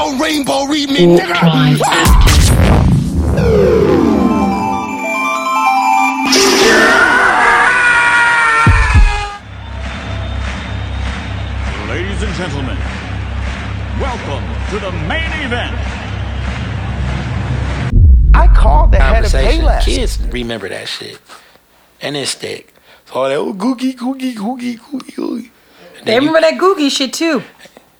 Don't rainbow read me, nigga. Ladies and gentlemen, welcome to the main event. I called the head of. Payless. Kids remember that shit, and it stick. So all that oh, googie, googie, googie, googie, googie. They then you, remember that Googie shit too.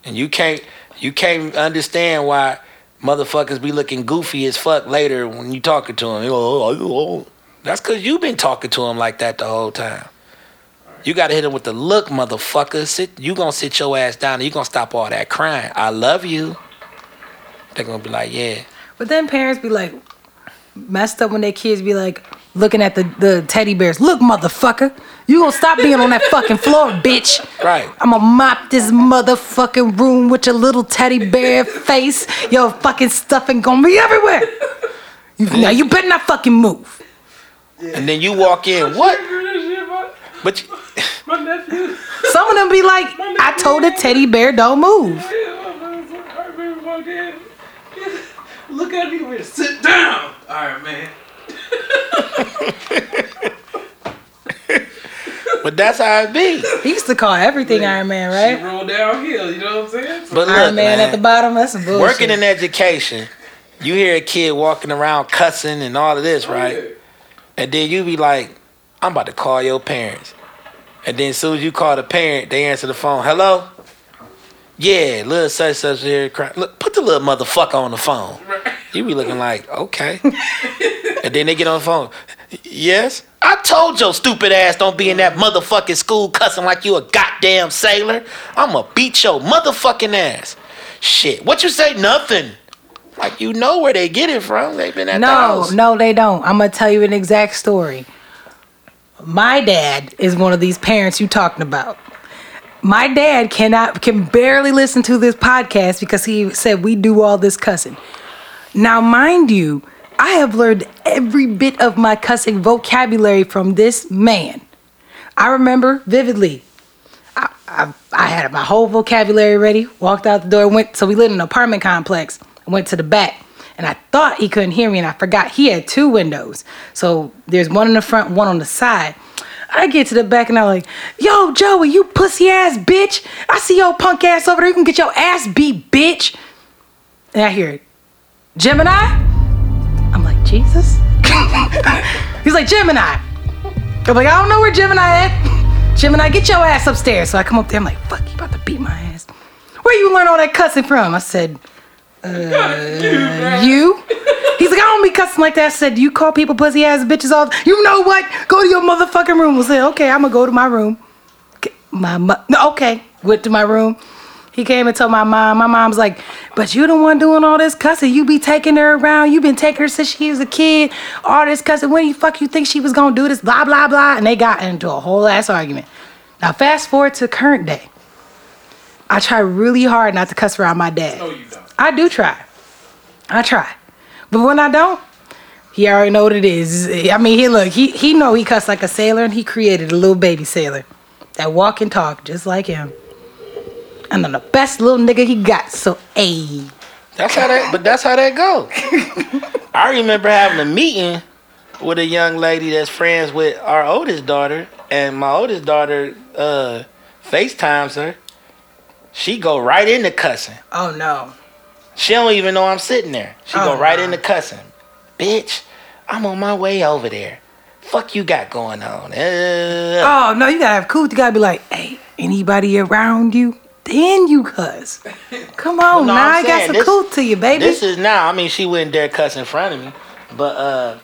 and you can't you can't understand why motherfuckers be looking goofy as fuck later when you talking to them. You oh. That's cause you been talking to them like that the whole time. You gotta hit them with the look, motherfucker. Sit, you gonna sit your ass down and you gonna stop all that crying. I love you. They're gonna be like, yeah. But then parents be like messed up when their kids be like looking at the, the teddy bears. Look, motherfucker, you gonna stop being on that fucking floor, bitch. Right. I'm gonna mop this motherfucking room with your little teddy bear face. Your fucking stuffing gonna be everywhere. You, now you better not fucking move. And then you walk in, what? But you, Some of them be like, I told the teddy bear don't move. Look at me, wait, sit down. All right, man. but that's how it be. He used to call everything Iron Man, right? She right? roll downhill, you know what I'm saying? But look, Iron Man, man, at the bottom, that's some bullshit. working in education, you hear a kid walking around cussing and all of this, oh, right? And then you be like, I'm about to call your parents. And then as soon as you call the parent, they answer the phone. Hello? Yeah, little such such here crying. Look, put the little motherfucker on the phone. You be looking like, okay. and then they get on the phone. Yes? I told your stupid ass don't be in that motherfucking school cussing like you a goddamn sailor. I'ma beat your motherfucking ass. Shit. What you say? Nothing. Like you know where they get it from. They've been at the No, house. no, they don't. I'm gonna tell you an exact story. My dad is one of these parents you talking about. My dad cannot can barely listen to this podcast because he said we do all this cussing. Now, mind you, I have learned every bit of my cussing vocabulary from this man. I remember vividly. I, I, I had my whole vocabulary ready, walked out the door, went so we lived in an apartment complex. Went to the back and I thought he couldn't hear me and I forgot he had two windows. So there's one in the front, one on the side. I get to the back and I'm like, yo, Joey, you pussy ass bitch. I see your punk ass over there. You can get your ass beat, bitch. And I hear it. Gemini? I'm like, Jesus? He's like, Gemini. I'm like, I don't know where Gemini at. Gemini, get your ass upstairs. So I come up there. I'm like, fuck, you about to beat my ass. Where you learn all that cussing from? I said, uh, you? He's like, I don't be cussing like that. I said, you call people pussy ass bitches all You know what? Go to your motherfucking room. I said, okay, I'm gonna go to my room. Okay, My mo- no, okay. Went to my room. He came and told my mom. My mom's like, but you the one doing all this cussing. You be taking her around. You been taking her since she was a kid. All this cussing. When you fuck you think she was gonna do this? Blah blah blah. And they got into a whole ass argument. Now fast forward to current day. I try really hard not to cuss around my dad. No, you don't. I do try. I try. But when I don't, he already know what it is. I mean, he look, he he know he cuss like a sailor and he created a little baby sailor that walk and talk just like him. And I'm the best little nigga he got. So, ayy. That's how that. But that's how that go. I remember having a meeting with a young lady that's friends with our oldest daughter, and my oldest daughter uh, FaceTimes her. She go right into cussing. Oh no. She don't even know I'm sitting there. She Oh, go right nah. into cussing. Bitch, I'm on my way over there. Fuck you got going on? Uh, Oh no, you gotta have cool. You gotta be like, hey, anybody around you? Then you cuss. Come on, No, now I'm I got saying some this- cool to you, baby. This is now. I mean, she wouldn't dare cuss in front of me, but uh,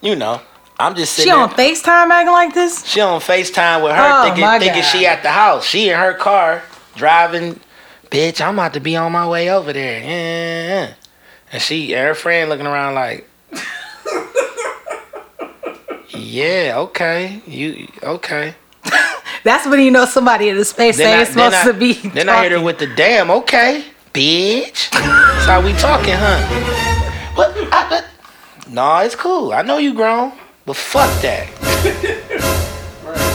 you know, I'm just sitting. She sitting on. FaceTime acting like this? She on FaceTime with her Oh, thinking, thinking she at the house. She in her car driving. Bitch, I'm about to be on my way over there. Yeah. And she and her friend looking around like, yeah, okay, you okay. That's when you know somebody in the space Then ain't I, supposed I, to be. then I hit her with the damn, okay, bitch. That's how we talking, huh? What? I, but, no, it's cool. I know you grown, but fuck that.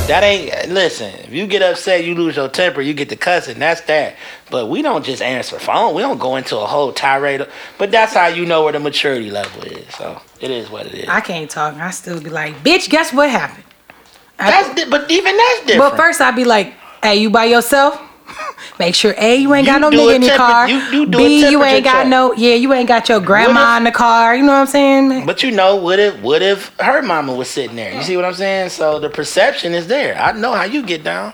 That ain't listen. If you get upset, you lose your temper, you get to cussing. That's that. But we don't just answer phone. We don't go into a whole tirade. But that's how you know where the maturity level is. So it is what it is. I can't talk. I still be like, bitch, guess what happened? That's di- but even that's different. but first I'd be like, hey, you by yourself? Make sure A, you ain't got You no do nigga in your temper- car. you- you do a B, you temperature ain't got check. no yeah, you ain't got your grandma if- in the car. You know what I'm saying? But you know, what if what if her mama was sitting there? You see what I'm saying? So the perception is there. I know how you get down.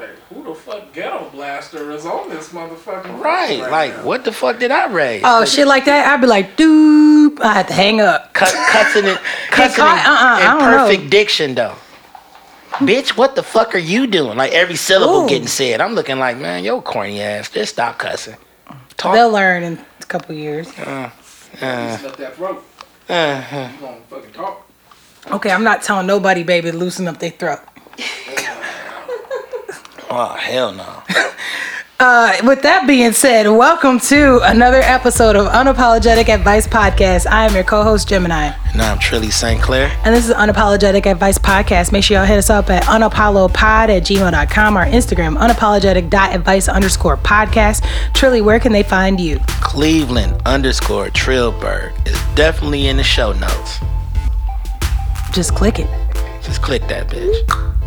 Like, who the fuck ghetto blaster is on this motherfucking Right. phone like, now? what the fuck did I raise? Oh shit like that, I'd be like, dude, I had to hang up. Cut, cussing it, cussing caught- in, uh-uh, I in don't know. perfect diction though. Bitch, what the fuck are you doing? Like every syllable Ooh. getting said. I'm looking like, man, yo corny ass. Just stop cussing. Talk. They'll learn in a couple years. Uh, Loosen up that throat. uh, You gonna fucking talk. Okay, I'm not telling nobody, baby, to loosen up their throat. Oh hell no. Uh, with that being said, welcome to another episode of Unapologetic Advice Podcast. I am your co-host Gemini, Now I'm Trilly St. Clair. and this is Unapologetic Advice Podcast. Make sure y'all hit us up at unapollopod at gmail.com, our Instagram, unapologetic.advice underscore podcast. Trilly, where can they find you? Cleveland underscore Trillberg is definitely in the show notes. Just click it, Just click that bitch.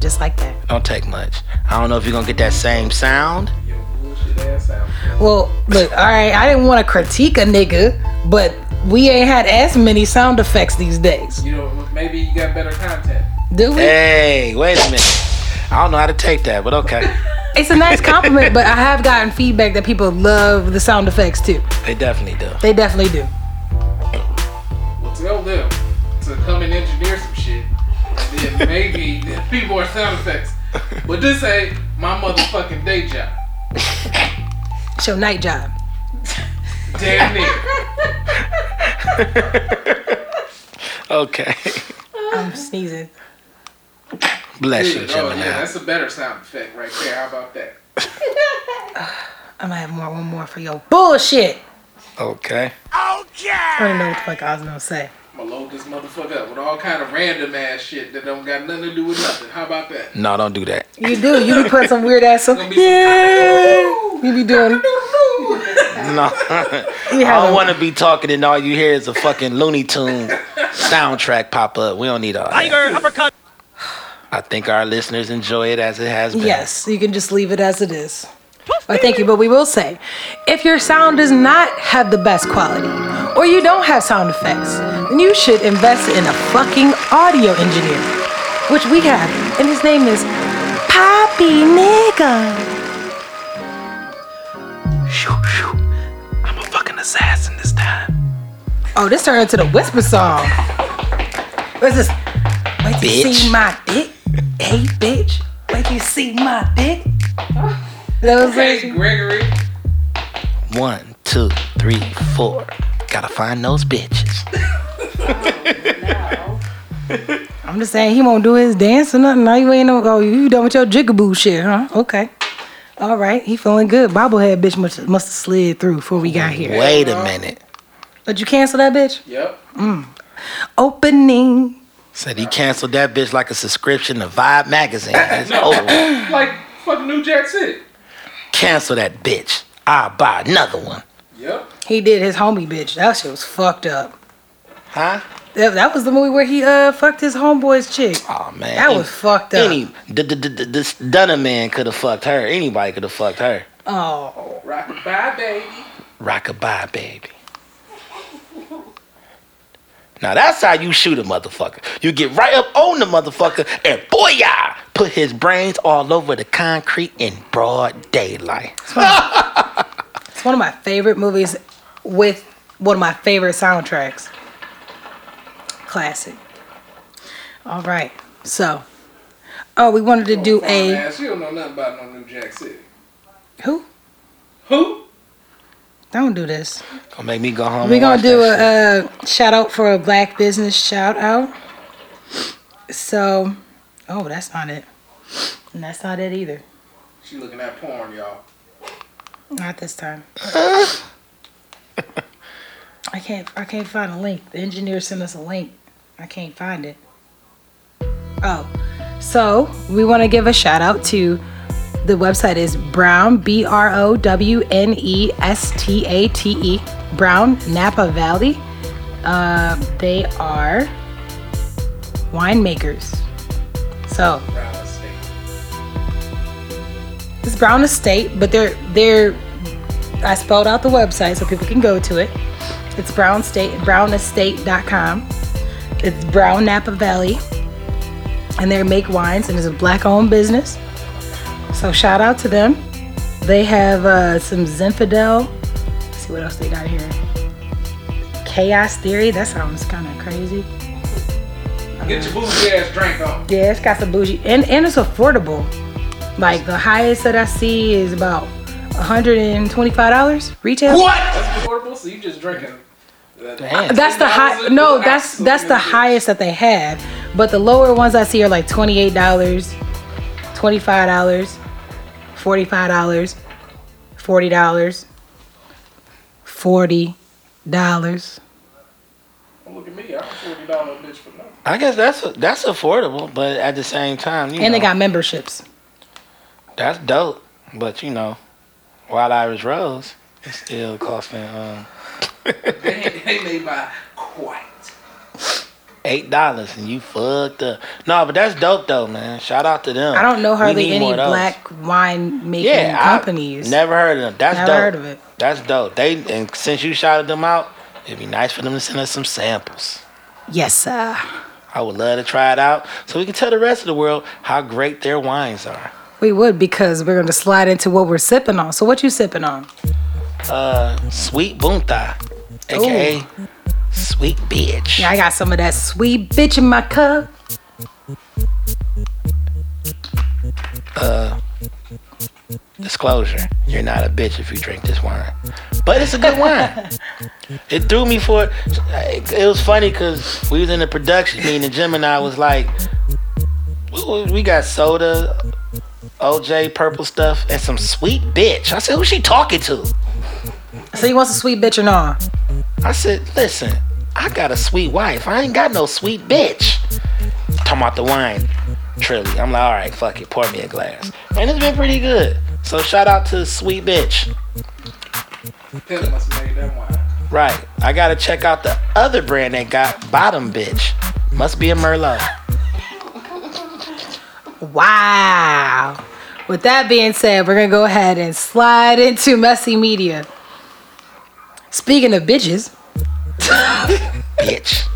Just like that. Don't take much. I don't know if you're gonna get that same sound. Yo, bullshit ass out. Well, look, all right, I didn't want to critique a nigga, but we ain't had as many sound effects these days. You know, maybe you got better content. Do we? Hey, wait a minute. I don't know how to take that, but okay. It's a nice compliment, but I have gotten feedback that people love the sound effects too. They definitely do. They definitely do. Well, tell them to come and engineer some shit. And then maybe people are sound effects. But this ain't my motherfucking day job. It's your night job. Damn near. Okay. I'm sneezing. Bless you, oh, yeah, that's a better sound effect right there. How about that? I might have more, one more for your bullshit. Okay. Oh, okay. I don't know what the fuck I was gonna say. I'm gonna load this motherfucker up with all kind of random ass shit that don't got nothing to do with nothing. How about that? No, don't do that. You do. You be putting some weird ass song. Gonna some- Yeah. You be doing. No. You I don't want to be talking and all you hear is a fucking Looney Tune soundtrack pop up. We don't need all that. I think our listeners enjoy it as it has been. Yes, you can just leave it as it is. Well, thank you, but we will say, if your sound does not have the best quality, or you don't have sound effects, then you should invest in a fucking audio engineer, which we have, and his name is Poppy Nigga. Shoo, shoo. I'm a fucking assassin this time. Oh, this turned into the whisper song. What's this? Wait till you Bitch. see my dick. Hey, bitch. Wait till you see my dick. That was Hey, Gregory. One, two, three, four. Gotta find those bitches. I'm just saying he won't do his dance or nothing. Now you ain't no. go. you done with your jigaboo shit, huh? Okay. All right, he feeling good. Bobblehead bitch must must have slid through before we got here. Wait a minute. Did you cancel that bitch? Yep. Mm. Opening. Said he canceled that bitch like a subscription to Vibe magazine. It's over. Like fucking New Jack City. Cancel that bitch. I'll buy another one. Yep. He did his homie bitch. That shit was fucked up. Huh? That, that was the movie where he uh fucked his homeboy's chick. Oh man. That Any- was fucked up. Any d- d- d- d- this Dunham man could have fucked her. Anybody could have fucked her. Oh, rock a bye baby. Rockabye, baby. Now that's how you shoot a motherfucker. You get right up on the motherfucker and booyah! Put his brains all over the concrete in broad daylight. it's one of my favorite movies with one of my favorite soundtracks. Classic. All right. So, oh, we wanted to oh, do Fine a ass, you don't know nothing about no New Jack City. who? Who? Don't do this. Gonna make me go home. We're gonna do that shit. a, uh shout out for a black business shout out. So, oh, that's not it. And that's not it either. She looking at porn, y'all. Not this time. I can't. I can't find a link. The engineer sent us a link. I can't find it. Oh, so we want to give a shout out to the website is Brown B R O W N E S T A T E Brown Napa Valley. Uh, they are winemakers. So it's Brown Estate, but they're they're I spelled out the website so people can go to it. It's Brown State brownestate.com. It's Brown Napa Valley. And they make wines and it's a black owned business. So shout out to them. They have uh, some Zinfandel. Let's see what else they got here. Chaos Theory. That sounds kind of crazy. Get your bougie ass drink on. Yeah, it's got some bougie and, and it's affordable. Like the highest that I see is about $125 retail. What? That's affordable, so you just drinking. that- Damn. That's the high. No, that's that's the you're- highest that they have. But the lower ones I see are like twenty eight dollars, twenty five dollars, forty five dollars, forty dollars, forty dollars. Don't look at me. I'm a forty dollar bitch for nothing. I guess that's that's affordable, but at the same time, you And they got memberships. that's dope. But you know, Wild Irish Rose is still costing um, They, they made by quite. Eight dollars, and you fucked up. No, but that's dope though, man. Shout out to them. I don't know hardly any more of those. black wine making yeah, companies. I never heard of them. That's Never dope. heard of it. That's dope. They and since you shouted them out, it'd be nice for them to send us some samples. Yes, sir. I would love to try it out so we can tell the rest of the world how great their wines are. We would because we're gonna slide into what we're sipping on. So what you sipping on? Uh, Sweet Bunta, aka Sweet Bitch. Yeah, I got some of that sweet bitch in my cup. Uh, disclosure: You're not a bitch if you drink this wine, but it's a good wine. it threw me for. It was funny because we was in the production meeting, and Gemini was like, "We- "We got soda, OJ, purple stuff, and some sweet bitch." I said, "Who's she talking to?" So you want a sweet bitch or not? I said, listen, I got a sweet wife. I ain't got no sweet bitch. Talking about the wine, Trilly. I'm like, all right, fuck it, pour me a glass. And it's been pretty good. So shout out to Sweet Bitch. Pimp must have made that wine. Right. I gotta check out the other brand they got, Bottom Bitch. Must be a Merlot. Wow. With that being said, we're gonna go ahead and slide into messy media. Speaking of bitches, Bitch.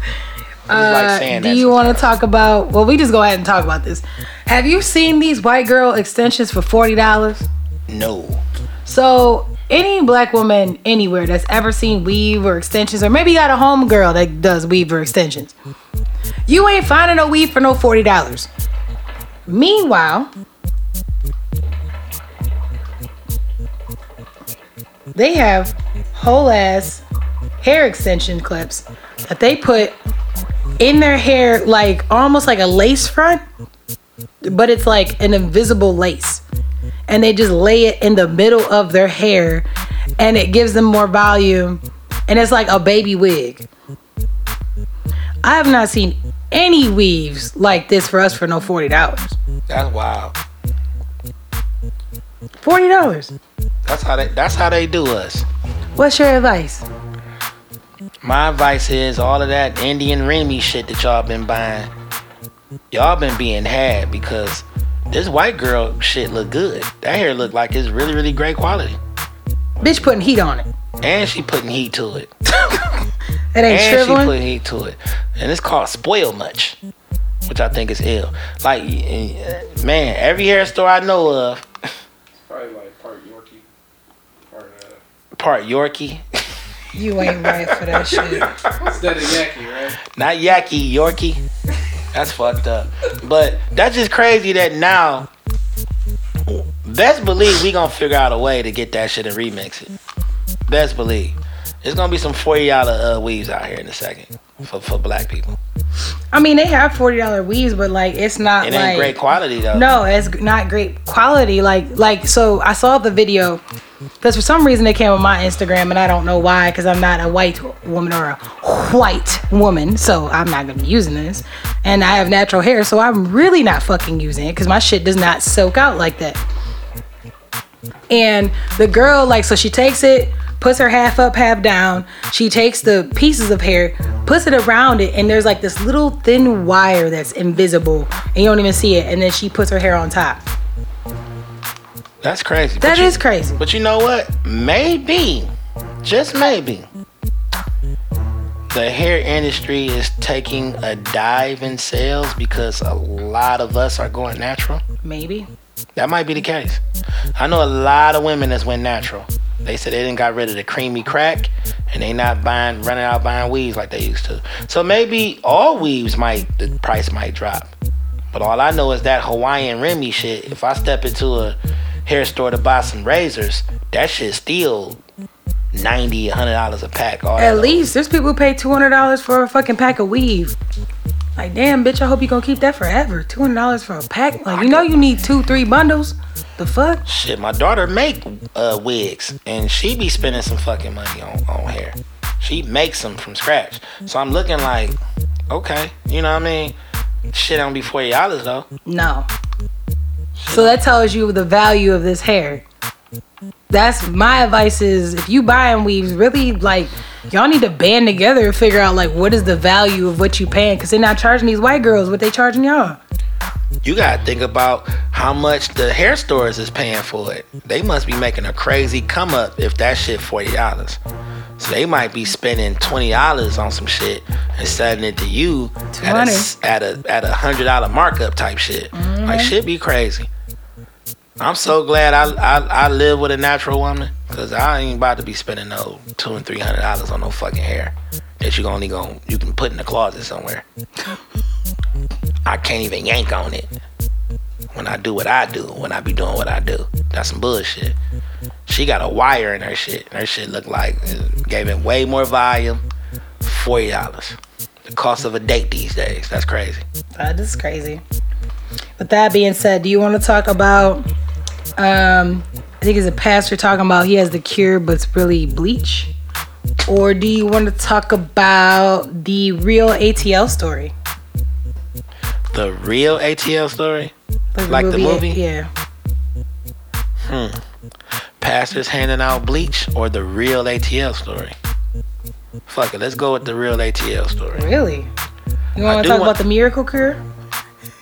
Uh, like do you want to talk about? Well, we just go ahead and talk about this. Have you seen these white girl extensions for forty dollars? No. So any black woman anywhere that's ever seen weave or extensions, or maybe you got a home girl that does weave or extensions, you ain't finding no weave for no forty dollars. Meanwhile, they have whole ass hair extension clips that they put in their hair, like almost like a lace front, but it's like an invisible lace and they just lay it in the middle of their hair and it gives them more volume and it's like a baby wig. I have not seen any weaves like this for us for no $40. That's wild. $40. That's how they that's how they do us. What's your advice? My advice is all of that Indian Remy shit that y'all been buying. Y'all been being had because this white girl shit look good. That hair look like it's really, really great quality. Bitch putting heat on it. And she putting heat to it. It ain't and she putting heat to it. And it's called spoil much. Which I think is ill. Like eh, man, every hair store I know of, Probably like part Yorkie, part uh, part Yorkie. you ain't right for that shit. instead of Yaki, right? Not Yaki, Yorkie. That's fucked up. But that's just crazy that now. Best believe we gonna figure out a way to get that shit and remix it. Best believe. It's gonna be some forty dollar uh, weaves out here in a second for, for black people. I mean, they have forty dollar weaves, but like it's not It like ain't great quality though. No, it's not great quality. Like, like so, I saw the video because for some reason it came on my Instagram, and I don't know why, because I'm not a white woman or a white woman, so I'm not gonna be using this. And I have natural hair, so I'm really not fucking using it because my shit does not soak out like that. And the girl, like, so she takes it, puts her half up, half down. She takes the pieces of hair, puts it around it, and there's like this little thin wire that's invisible, and you don't even see it. And then she puts her hair on top. That's crazy. That you- is crazy. But you know what? Maybe, just maybe, the hair industry is taking a dive in sales because a lot of us are going natural. Maybe. That might be the case. I know a lot of women that's went natural. They said they didn't got rid of the creamy crack and they not buying running out buying weaves like they used to. So maybe all weaves might the price might drop. But all I know is that Hawaiian Remy shit, if I step into a hair store to buy some razors, that shit still 90 100 dollars a pack. At least there's people who pay two hundred dollars for a fucking pack of weave. Like, damn, bitch, I hope you gonna keep that forever. Two hundred dollars for a pack. Like, you know, you need two, three bundles. The fuck? Shit, my daughter make uh, wigs, and she be spending some fucking money on, on hair. She makes them from scratch. So I'm looking like, okay, you know what I mean? Shit don't be forty dollars though. No. So that tells you the value of this hair. That's my advice is if you buying weaves, really like y'all need to band together and figure out like what is the value of what you paying because they're not charging these white girls what they charging y'all. You gotta think about how much the hair stores is paying for it. They must be making a crazy come up if that shit forty dollars. So they might be spending twenty dollars on some shit and selling it to you at a, at a at a hundred dollar markup type shit. Like mm-hmm. shit be crazy. I'm so glad I, I I live with a natural woman because I ain't about to be spending no two and three hundred dollars on no fucking hair that you only gon' you can put in the closet somewhere. I can't even yank on it when I do what I do, when I be doing what I do. That's some bullshit. She got a wire in her shit. and Her shit looked like it gave it way more volume. Forty dollars. The cost of a date these days. That's crazy. That is crazy. With that being said, do you want to talk about? Um, I think it's a pastor talking about he has the cure, but it's really bleach. Or do you want to talk about the real ATL story? The real ATL story. the Like the movie? Yeah. Hmm. Pastors handing out bleach or the real ATL story. Fuck it. Let's go with the real ATL story. Really? You want to talk want- about the miracle cure?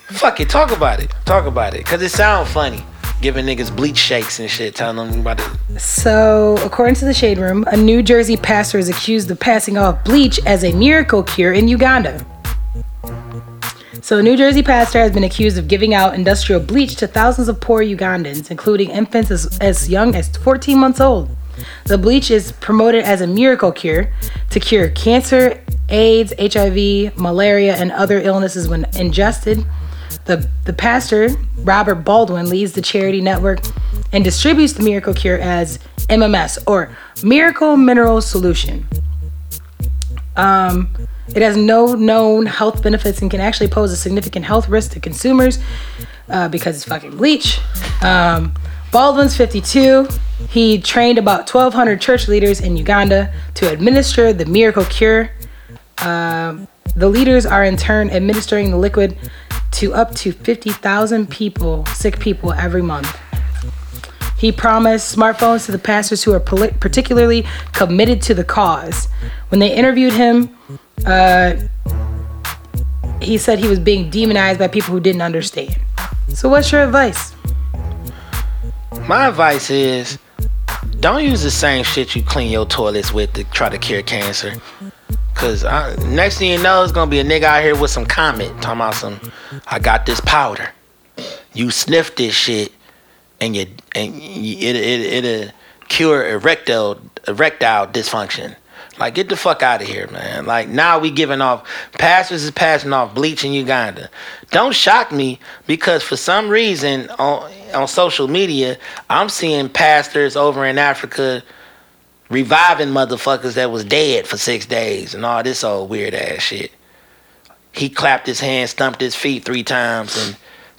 Fuck it. Talk about it. Talk about it. Cause it sounds funny. Giving niggas bleach shakes and shit. Telling them about it. So, according to the Shade Room, a New Jersey pastor is accused of passing off bleach as a miracle cure in Uganda. So, a New Jersey pastor has been accused of giving out industrial bleach to thousands of poor Ugandans, including infants as, as young as 14 months old. The bleach is promoted as a miracle cure to cure cancer, AIDS, HIV, malaria, and other illnesses when ingested. The, the pastor, Robert Baldwin, leads the charity network and distributes the miracle cure as MMS or Miracle Mineral Solution. Um, it has no known health benefits and can actually pose a significant health risk to consumers uh, because it's fucking bleach. Um, Baldwin's 52. He trained about 1,200 church leaders in Uganda to administer the miracle cure. Um, the leaders are in turn administering the liquid to up to 50,000 people, sick people, every month. He promised smartphones to the pastors who are particularly committed to the cause. When they interviewed him, uh, he said he was being demonized by people who didn't understand. So, what's your advice? My advice is don't use the same shit you clean your toilets with to try to cure cancer. Cause next thing you know, it's gonna be a nigga out here with some comment talking about some. I got this powder. You sniff this shit, and you and you, it it it'll cure erectile erectile dysfunction. Like, get the fuck out of here, man. Like, now we giving off, pastors is passing off bleach in Uganda. Don't shock me because for some reason on, on social media, I'm seeing pastors over in Africa reviving motherfuckers that was dead for six days and all this old weird ass shit. He clapped his hands, stumped his feet three times, and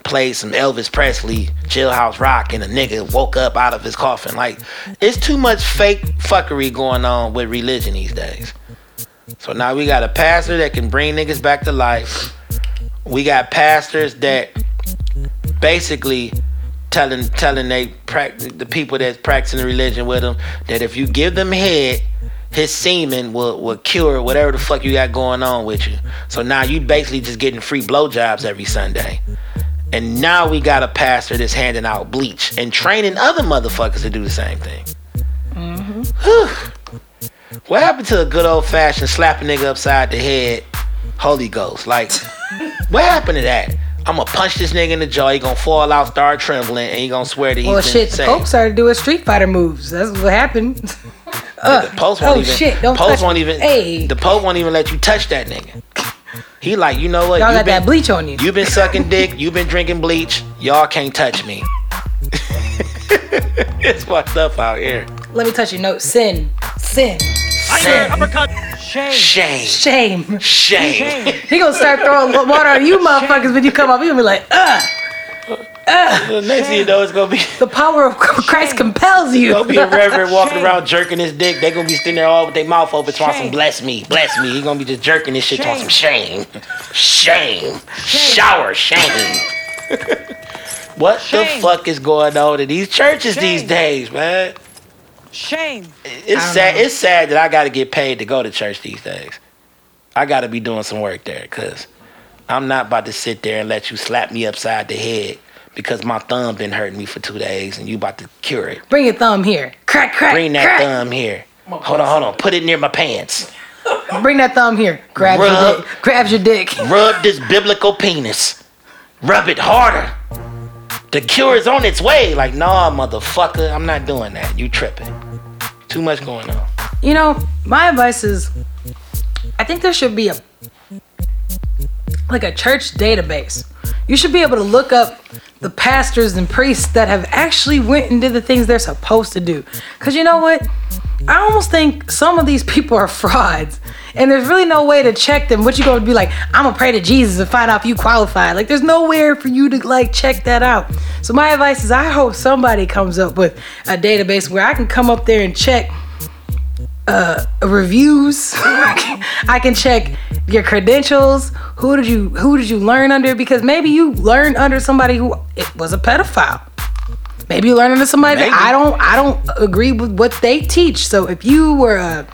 played some Elvis Presley jailhouse rock, and a nigga woke up out of his coffin. Like, it's too much fake fuckery going on with religion these days. So now we got a pastor that can bring niggas back to life. We got pastors that basically telling telling they prac- the people that's practicing religion with them that if you give them head, his semen will, will cure whatever the fuck you got going on with you. So now you basically just getting free blowjobs every Sunday. And now we got a pastor that's handing out bleach and training other motherfuckers to do the same thing. Mm-hmm. Whew. What happened to a good old fashioned slap a nigga upside the head, Holy Ghost? Like, what happened to that? I'm gonna punch this nigga in the jaw. He gonna fall out, start trembling, and he gonna swear that he's Well, shit, the. Pope started doing Street Fighter moves. That's what happened. Uh, the Pope won't oh, even. shit, don't Pope touch won't me. even. Hey. The Pope won't even let you touch that nigga. He like, you know what? Y'all you got that bleach on you. You've been sucking dick. You've been drinking bleach. Y'all can't touch me. it's fucked up out here. Let me touch your note. Sin. Sin. Sin. Shame. Shame. Shame. Shame. He gonna start throwing water on you motherfuckers when you come up. He gonna be like, ugh. The next thing you know, it's gonna be The power of Christ compels you. gonna be a reverend walking around jerking his dick. They gonna be sitting there all with their mouth open, talking some Shame. bless me, bless me. He gonna be just jerking this shit, talking some shame, shame, shower shame. what the fuck is going on in these churches these days, man? Shame. It's sad. It's sad that I got to get paid to go to church these days. I got to be doing some work there because I'm not about to sit there and let you slap me upside the head because my thumb been hurting me for two days and you about to cure it. Bring your thumb here. Crack, crack. Bring that crack. thumb here. Hold on, hold on. Put it near my pants. Bring that thumb here. Grabs your Rub. dick. Grabs your dick. Rub this biblical penis. Rub it harder. The cure is on its way. Like, nah, motherfucker, I'm not doing that. You tripping. Too much going on. You know, my advice is I think there should be a like a church database. You should be able to look up the pastors and priests that have actually went and did the things they're supposed to do. Cause you know what? I almost think some of these people are frauds. And there's really no way to check them. What you gonna be like, I'm gonna pray to Jesus and find out if you qualify. Like there's nowhere for you to like check that out. So my advice is I hope somebody comes up with a database where I can come up there and check uh, reviews. I can check your credentials. Who did you who did you learn under? Because maybe you learned under somebody who it was a pedophile. Maybe you learned under somebody that I don't I don't agree with what they teach. So if you were a,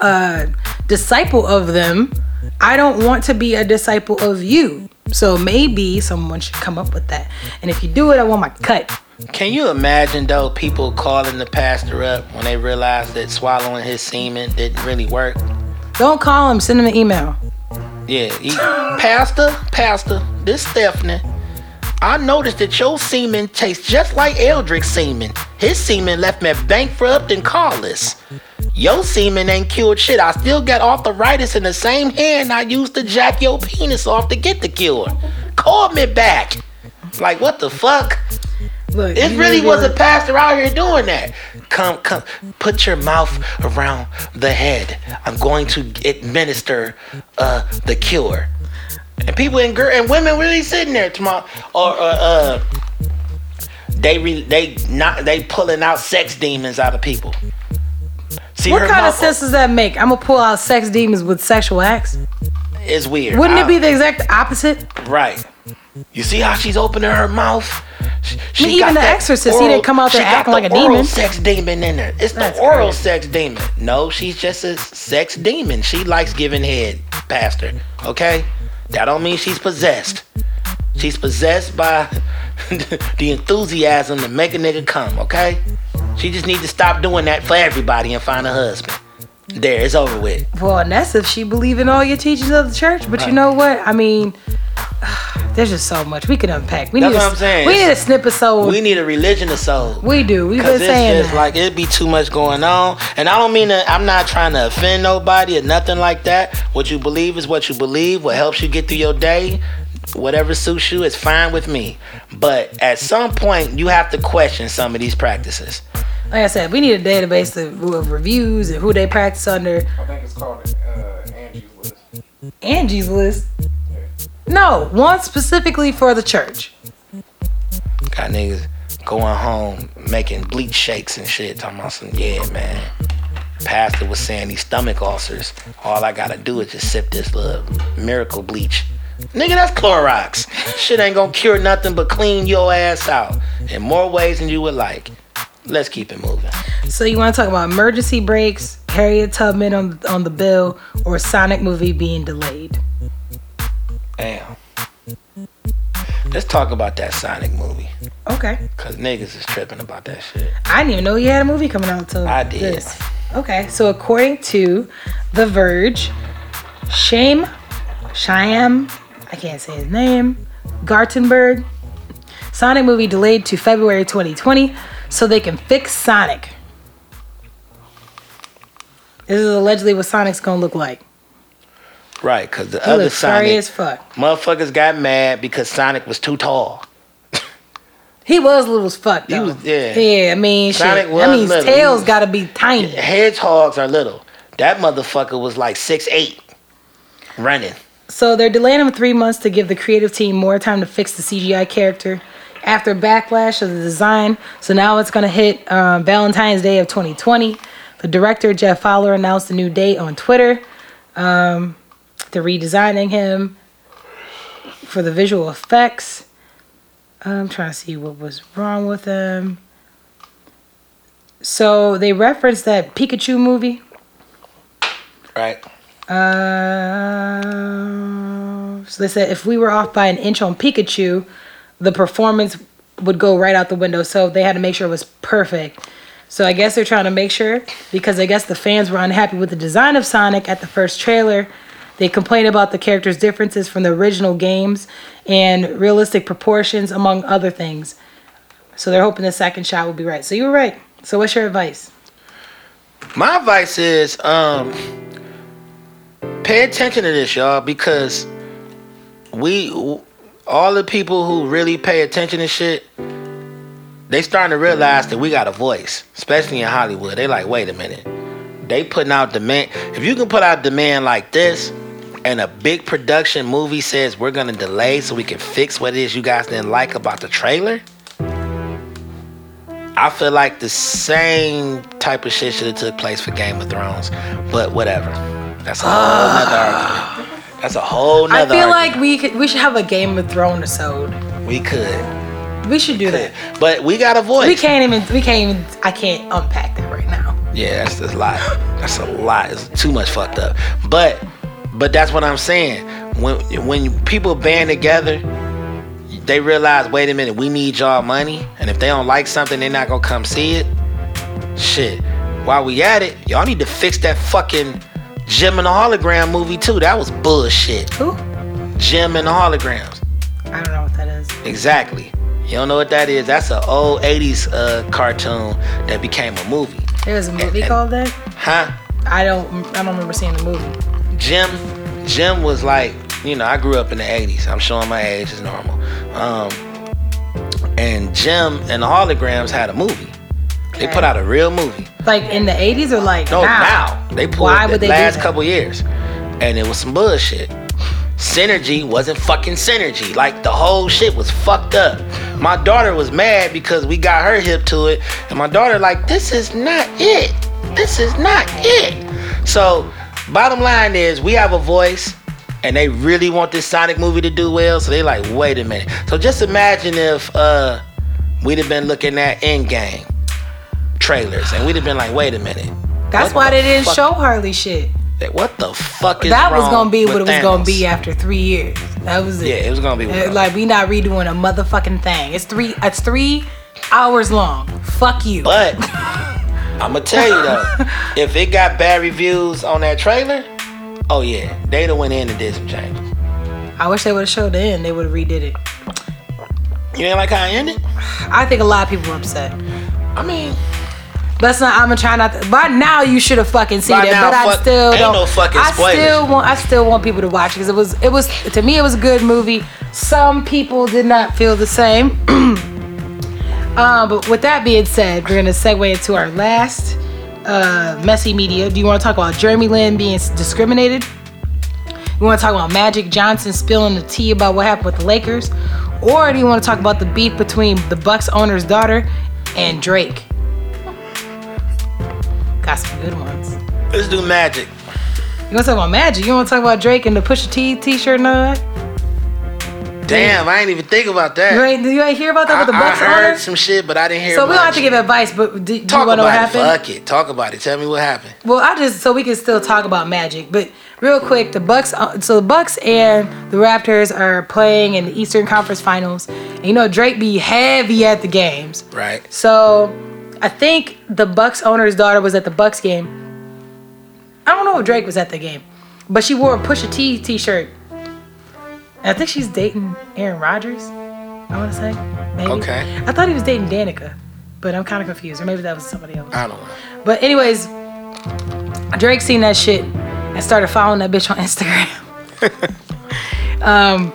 a disciple of them, I don't want to be a disciple of you. So maybe someone should come up with that. And if you do it, I want my cut. Can you imagine though people calling the pastor up when they realized that swallowing his semen didn't really work? Don't call him. Send him an email. Yeah, he, pastor, pastor, this Stephanie. I noticed that your semen tastes just like Eldrick's semen. His semen left me bankrupt and carless. Your semen ain't cured shit. I still got arthritis in the same hand I used to jack your penis off to get the cure. Call me back. Like what the fuck? Look, It really was a pastor out here doing that. Come, come, put your mouth around the head. I'm going to administer uh, the cure. And people and girl and women really sitting there tomorrow, or uh, uh, they re, they not they pulling out sex demons out of people. See What kind of sense does that make? I'm gonna pull out sex demons with sexual acts. It's weird. Wouldn't I- it be the exact opposite? Right. You see how she's opening her mouth? She, she mean, even got The Exorcist, he didn't come out there acting the like a oral demon. sex demon in there. It's That's the oral crazy. sex demon. No, she's just a sex demon. She likes giving head, pastor. Okay? That don't mean she's possessed. She's possessed by the enthusiasm to make a nigga come, okay? She just needs to stop doing that for everybody and find a husband. There, it's over with. Well, and that's if she believe in all your teachings of the church. But you know what? I mean, There's just so much we could unpack. We That's need what a, I'm saying. We need a snip of soul. We need a religion of soul. We do. We've been it's saying just that. like it'd be too much going on, and I don't mean to. I'm not trying to offend nobody or nothing like that. What you believe is what you believe. What helps you get through your day, whatever suits you, is fine with me. But at some point, you have to question some of these practices. Like I said, we need a database of, of reviews and who they practice under. I think it's called uh, Angie's List. Angie's List. No, one specifically for the church. Got niggas going home making bleach shakes and shit. Talking about some, yeah, man. Pastor was saying these stomach ulcers. All I gotta do is just sip this little miracle bleach. Nigga, that's Clorox. Shit ain't gonna cure nothing but clean your ass out in more ways than you would like. Let's keep it moving. So you want to talk about emergency breaks, Harriet Tubman on on the bill, or Sonic movie being delayed? Damn. Let's talk about that Sonic movie. Okay. Cause niggas is tripping about that shit. I didn't even know you had a movie coming out till I did. this. Okay, so according to The Verge, Shame, Shyam, I can't say his name, Gartenberg, Sonic movie delayed to February 2020 so they can fix Sonic. This is allegedly what Sonic's gonna look like. Right, cause the He other Sonic as fuck. motherfuckers got mad because Sonic was too tall. He was little as fuck though. was- yeah. Yeah, I mean, Sonic shit. was That means little. He tails was- gotta be tiny. Hedgehogs are little. That motherfucker was like six eight, running. So they're delaying him three months to give the creative team more time to fix the CGI character after backlash of the design. So now it's going to hit um, Valentine's Day of 2020. The director, Jeff Fowler, announced a new date on Twitter. Um, they're redesigning him for the visual effects. I'm trying to see what was wrong with him. So they referenced that Pikachu movie. Right. Uh, so they said if we were off by an inch on Pikachu, the performance would go right out the window. So they had to make sure it was perfect. So I guess they're trying to make sure because I guess the fans were unhappy with the design of Sonic at the first trailer. They complained about the character's differences from the original games and realistic proportions, among other things. So they're hoping the second shot will be right. So you were right. So what's your advice? My advice is um pay attention to this, y'all, because we all the people who really pay attention to shit, they starting to realize that we got a voice, especially in Hollywood. They like, wait a minute. They putting out demand. If you can put out demand like this, and a big production movie says we're gonna delay so we can fix what it is you guys didn't like about the trailer. I feel like the same type of shit should have took place for Game of Thrones, but whatever. That's a whole nother argument. That's a whole nother. I feel argument. like we could we should have a Game of Thrones episode. we could, We should do that. but we got a voice. We can't even. We can't even. I can't unpack that right now. Yeah, that's a lot. That's a lot. It's too much fucked up. But but that's what I'm saying. When when people band together, they realize, wait a minute, we need y'all money. And if they don't like something, they're not gonna come see it. Shit. While we at it, y'all need to fix that fucking Jem and the hologram movie too. That was bullshit. Who? Jem and the holograms. I don't know what that is. Exactly. You don't know what that is? That's an old 80s uh, cartoon that became a movie. There was a movie and- called that. Huh? I don't. I don't remember seeing the movie. Jem, Jem was like, you know, I grew up in the '80s. I'm showing my age is normal. Um, and Jem and the Holograms had a movie. They put out a real movie. Like in the 80s or like No, now? now, they pulled Why the would they do last couple years, and it was some bullshit. Synergy wasn't fucking synergy. Like the whole shit was fucked up. My daughter was mad because we got her hip to it, and my daughter like, this is not it. This is not it. So, bottom line is, we have a voice, and they really want this Sonic movie to do well. So they like, wait a minute. So just imagine if uh we'd have been looking at Endgame trailers, and we'd have been like, wait a minute. That's why the they didn't fuck- show Harley shit. What the fuck is That was gonna be what it was gonna be after three years. That was it. Yeah, it was gonna be what it Uh. Like we not redoing a motherfucking thing. It's three. It's three hours long. Fuck you. But I'm gonna tell you though, if it got bad reviews on that trailer, oh yeah, they'd have went in and did some changes. I wish they would have showed the end. They would have redid it. You ain't like how I ended? I think a lot of people were upset. I mean, That's not. I'm gonna try not. To, by now, you should have fucking seen By it, now, but I still don't. no I still want. I still want people to watch because it was. It was to me. It was a good movie. Some people did not feel the same. um, but with that being said, we're gonna segue into our last uh, messy media. Do you want to talk about Jeremy Lin being discriminated? You want to talk about Magic Johnson spilling the tea about what happened with the Lakers, or do you want to talk about the beef between the Bucks owner's daughter and Drake? Got some good ones. let's do magic. You want to talk about Magic? You want to talk about Drake and the Pusha T T-shirt and all that? Damn, I ain't even think about that. You ain't, you ain't hear about that I, with the Bucks I heard some shit, but I didn't hear. So we don't have to give advice, but do, do Talk you want to know what about it. happened? Fuck it. Talk about it. Tell me what happened. Well, I just so we can still talk about Magic, but real quick, the Bucks. uh, So the Bucks and the Raptors are playing in the Eastern Conference Finals. And you know Drake be heavy at the games. Right. So I think the Bucks owner's daughter was at the Bucks game. I don't know if Drake was at the game, but she wore a Pusha T T-shirt. And I think she's dating Aaron Rodgers. I want to say. Maybe. Okay. I thought he was dating Danica, but I'm kind of confused, or maybe that was somebody else. I don't know. But anyways, Drake seen that shit and started following that bitch on Instagram. um,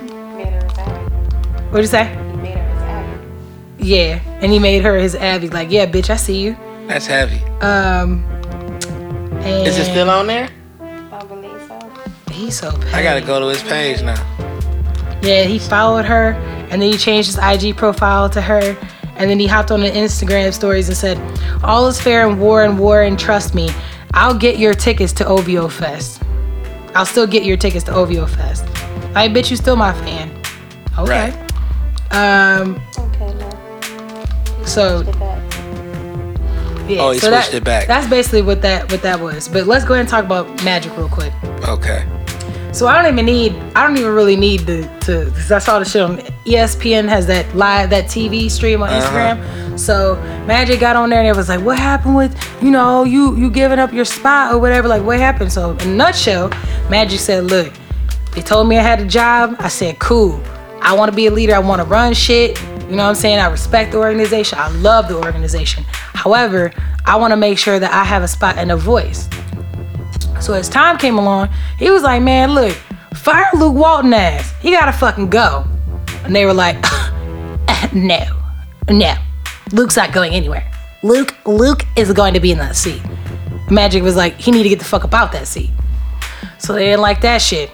what'd you say? Yeah, and he made her his avi. Like, yeah, bitch, I see you. That's heavy. Um, and Is it still on there? I believe so. He's so. I gotta go to his page now. Yeah, he followed her, and then he changed his IG profile to her, and then he hopped on the Instagram stories and said, "All is fair in war and war, and trust me, I'll get your tickets to OVO Fest. I'll still get your tickets to OVO Fest. I bet you still my fan. Okay. Um. So. Yeah, Oh, he so that- switched it back. That's basically what that what that was. But let's go ahead and talk about Magic real quick. Okay. So I don't even need. I don't even really need to. to Cause I saw the shit on ESPN has that live that TV stream on uh-huh. Instagram. So Magic got on there and it was like, what happened with you know you you giving up your spot or whatever? Like what happened? So in a nutshell, Magic said, look, they told me I had a job. I said, cool. I want to be a leader. I want to run shit. You know what I'm saying? I respect the organization. I love the organization. However, I want to make sure that I have a spot and a voice. So as time came along, he was like, man, look, fire Luke Walton ass. He gotta fucking go. And they were like, no, no. Luke's not going anywhere. Luke, Luke is going to be in that seat. Magic was like, he need to get the fuck up out that seat. So they didn't like that shit.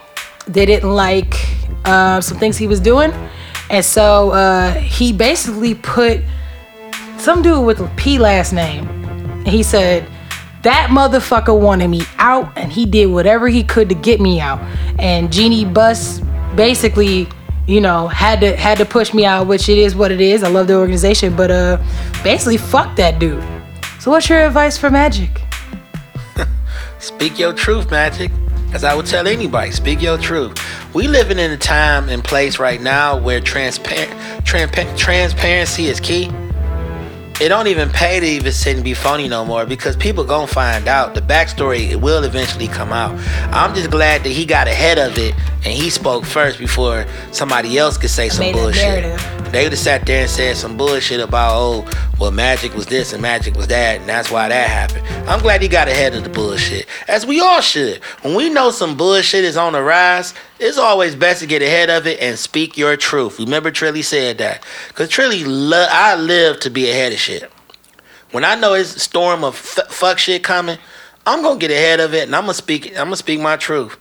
They didn't like uh, some things he was doing. And so uh, he basically put some dude with a P last name. And he said, that motherfucker wanted me out and he did whatever he could to get me out. And Jeanie Buss basically, you know, had to had to push me out, which it is what it is. I love the organization, but uh basically fuck that dude. So what's your advice for Magic? Speak your truth, Magic. As I would tell anybody, speak your truth. We living in a time and place right now where transparent transpa- transparency is key. It don't even pay to even sit and be phony no more because people gonna find out. The backstory it will eventually come out. I'm just glad that he got ahead of it and he spoke first before somebody else could say some bullshit. They would have sat there and said some bullshit about, oh, well, magic was this and magic was that, and that's why that happened. I'm glad he got ahead of the bullshit, as we all should. When we know some bullshit is on the rise, it's always best to get ahead of it and speak your truth. Remember, Trilly said that. Because Trilly, lo- I live to be ahead of shit. When I know it's a storm of f- fuck shit coming, I'm gonna get ahead of it and I'm gonna speak. I'm gonna speak my truth.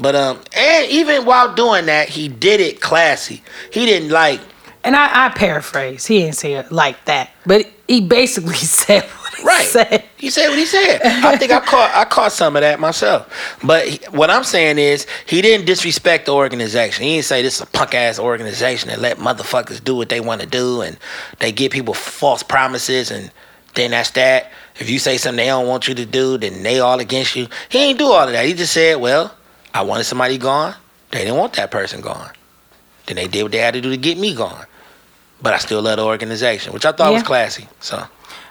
But um, and even while doing that, he did it classy. He didn't like And I, I paraphrase. He didn't say it like that, but he basically said Right. said. He said what he said. I think I caught I caught some of that myself. But he- what I'm saying is he didn't disrespect the organization. He didn't say this is a punk ass organization that let motherfuckers do what they want to do and they give people false promises and then that's that. If you say something they don't want you to do, then they all against you. He ain't do all of that. He just said, well, I wanted somebody gone. They didn't want that person gone. Then they did what they had to do to get me gone. But I still love the organization, which I thought was classy. So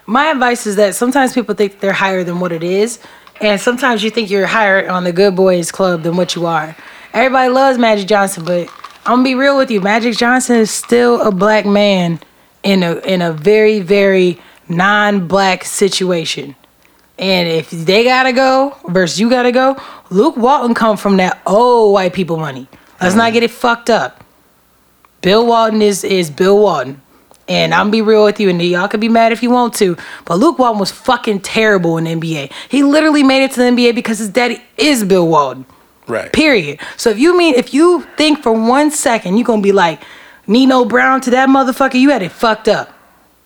My advice is that sometimes people think they're higher than what it is, and sometimes you think you're higher on the Good Boys Club than what you are. everybody loves Magic Johnson, but I'm gonna be real with you. Magic Johnson is still a black man in a in a very very non-black situation. And if they gotta go versus you gotta go, Luke Walton come from that old white people money. Let's not get it fucked up. Bill Walton is is Bill Walton. And I'm be real with you, and y'all can be mad if you want to, but Luke Walton was fucking terrible in the NBA. He literally made it to the NBA because his daddy is Bill Walton. Right. Period. So if you mean if you think for one second you're gonna be like Nino Brown to that motherfucker, you had it fucked up.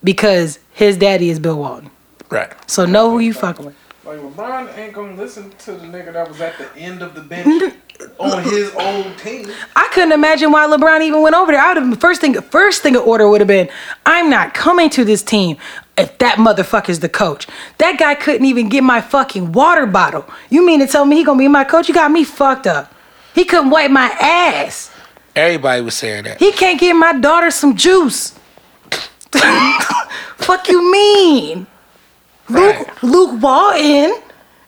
Because his daddy is Bill Walton. Right. So know who you fucking with. Like LeBron ain't gonna listen to the nigga that was at the end of the bench on his own team. I couldn't imagine why LeBron even went over there. I would have first thing first thing of order would have been, I'm not coming to this team if that motherfucker's the coach. That guy couldn't even get my fucking water bottle. You mean to tell me he gonna be my coach? You got me fucked up. He couldn't wipe my ass. Everybody was saying that. He can't give my daughter some juice. Fuck you mean? Right. Luke Luke Walton.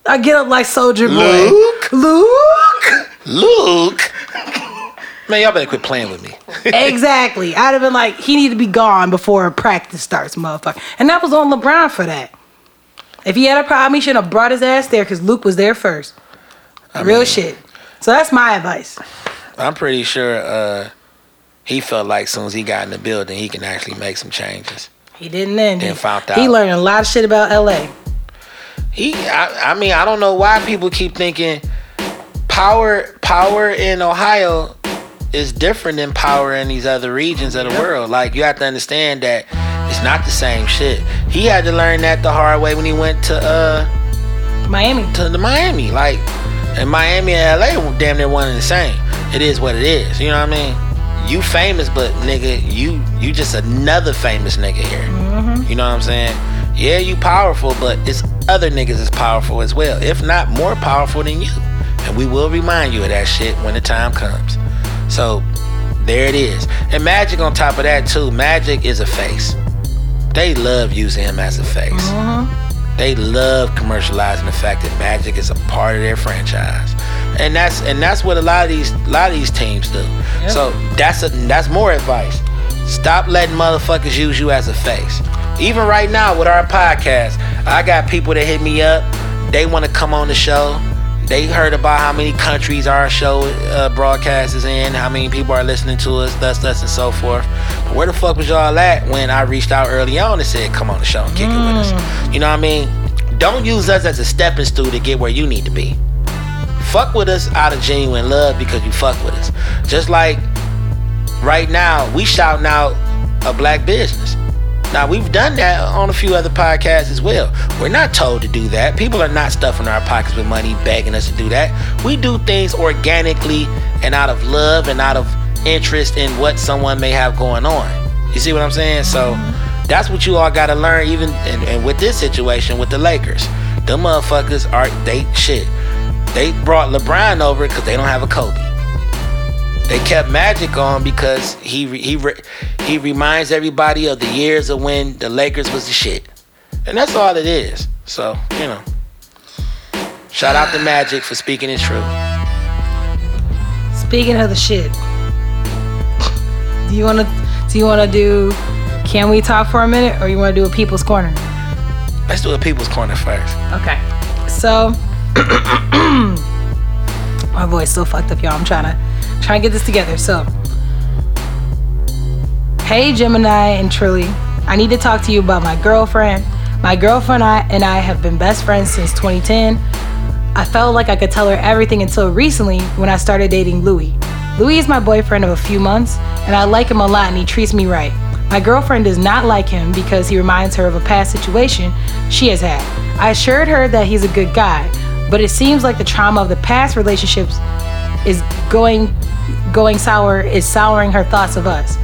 I get up like Soldier Boy. Luke? Luke. Luke. Man, y'all better quit playing with me. exactly. I'd have been like, he need to be gone before practice starts, motherfucker. And that was on LeBron for that. If he had a problem, he should have brought his ass there because Luke was there first. Real mean- shit. So that's my advice. I'm pretty sure uh, he felt like as soon as he got in the building, he can actually make some changes. He didn't. Then He, found he learned a lot of shit about LA. He, I, I mean, I don't know why people keep thinking power, power in Ohio is different than power in these other regions of the world. Like you have to understand that it's not the same shit. He had to learn that the hard way when he went to uh Miami. to the Miami. Like in Miami and LA, damn near one and the same. It is what it is. You know what I mean? You famous, but nigga, you you just another famous nigga here. You know what I'm saying? Yeah, you powerful, but it's other niggas is powerful as well, if not more powerful than you. And we will remind you of that shit when the time comes. So there it is. And Magic on top of that too. Magic is a face. They love using him as a face. Mm-hmm. They love commercializing the fact that Magic is a part of their franchise, and that's and that's what a lot of these a lot of these teams do. So that's a that's more advice. Stop letting motherfuckers use you as a face. Even right now with our podcast, I got people that hit me up. They want to come on the show. They heard about how many countries our show uh, broadcast is in, how many people are listening to us, thus, thus, and so forth. But where the fuck was y'all at when I reached out early on and said, come on the show and kick it with us? You know what I mean? Don't use us as a stepping stool to get where you need to be. Fuck with us out of genuine love because you fuck with us. Just like right now, we shouting out a black business. Now we've done that on a few other podcasts as well. We're not told to do that. People are not stuffing our pockets with money, begging us to do that. We do things organically and out of love and out of interest in what someone may have going on. You see what I'm saying? So that's what you all gotta learn, even and, and with this situation with the Lakers. Them motherfuckers are they shit. They brought LeBron over because they don't have a Kobe. They kept Magic on because he he he reminds everybody of the years of when the Lakers was the shit, and that's all it is. So you know, shout out to Magic for speaking his truth. Speaking of the shit, do you wanna do you wanna do can we talk for a minute or you wanna do a people's corner? Let's do a people's corner first. Okay. So my voice so fucked up, y'all. I'm trying to trying to get this together. So Hey Gemini and Trilly, I need to talk to you about my girlfriend. My girlfriend and I, and I have been best friends since 2010. I felt like I could tell her everything until recently when I started dating Louis. Louis is my boyfriend of a few months, and I like him a lot and he treats me right. My girlfriend does not like him because he reminds her of a past situation she has had. I assured her that he's a good guy, but it seems like the trauma of the past relationships is going going sour is souring her thoughts of us.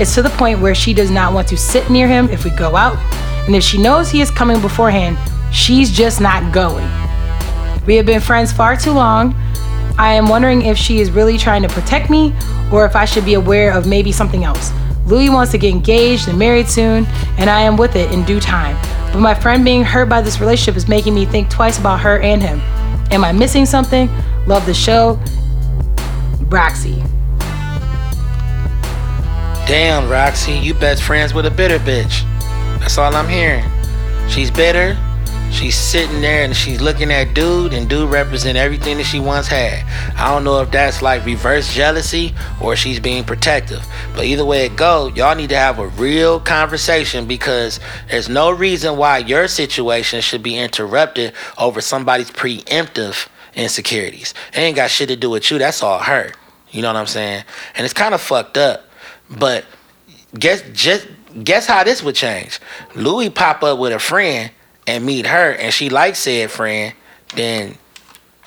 It's to the point where she does not want to sit near him if we go out, and if she knows he is coming beforehand, she's just not going. We have been friends far too long. I am wondering if she is really trying to protect me or if I should be aware of maybe something else. Louis wants to get engaged and married soon, and I am with it in due time. But my friend being hurt by this relationship is making me think twice about her and him. Am I missing something? Love the show. Roxy. Damn, Roxy, you best friends with a bitter bitch. That's all I'm hearing. She's bitter. She's sitting there and she's looking at dude, and dude represent everything that she once had. I don't know if that's like reverse jealousy or she's being protective. But either way it go, y'all need to have a real conversation because there's no reason why your situation should be interrupted over somebody's preemptive insecurities. It ain't got shit to do with you. That's all her. You know what I'm saying? And it's kind of fucked up. But guess just guess how this would change. Louis pop up with a friend and meet her, and she likes said friend, then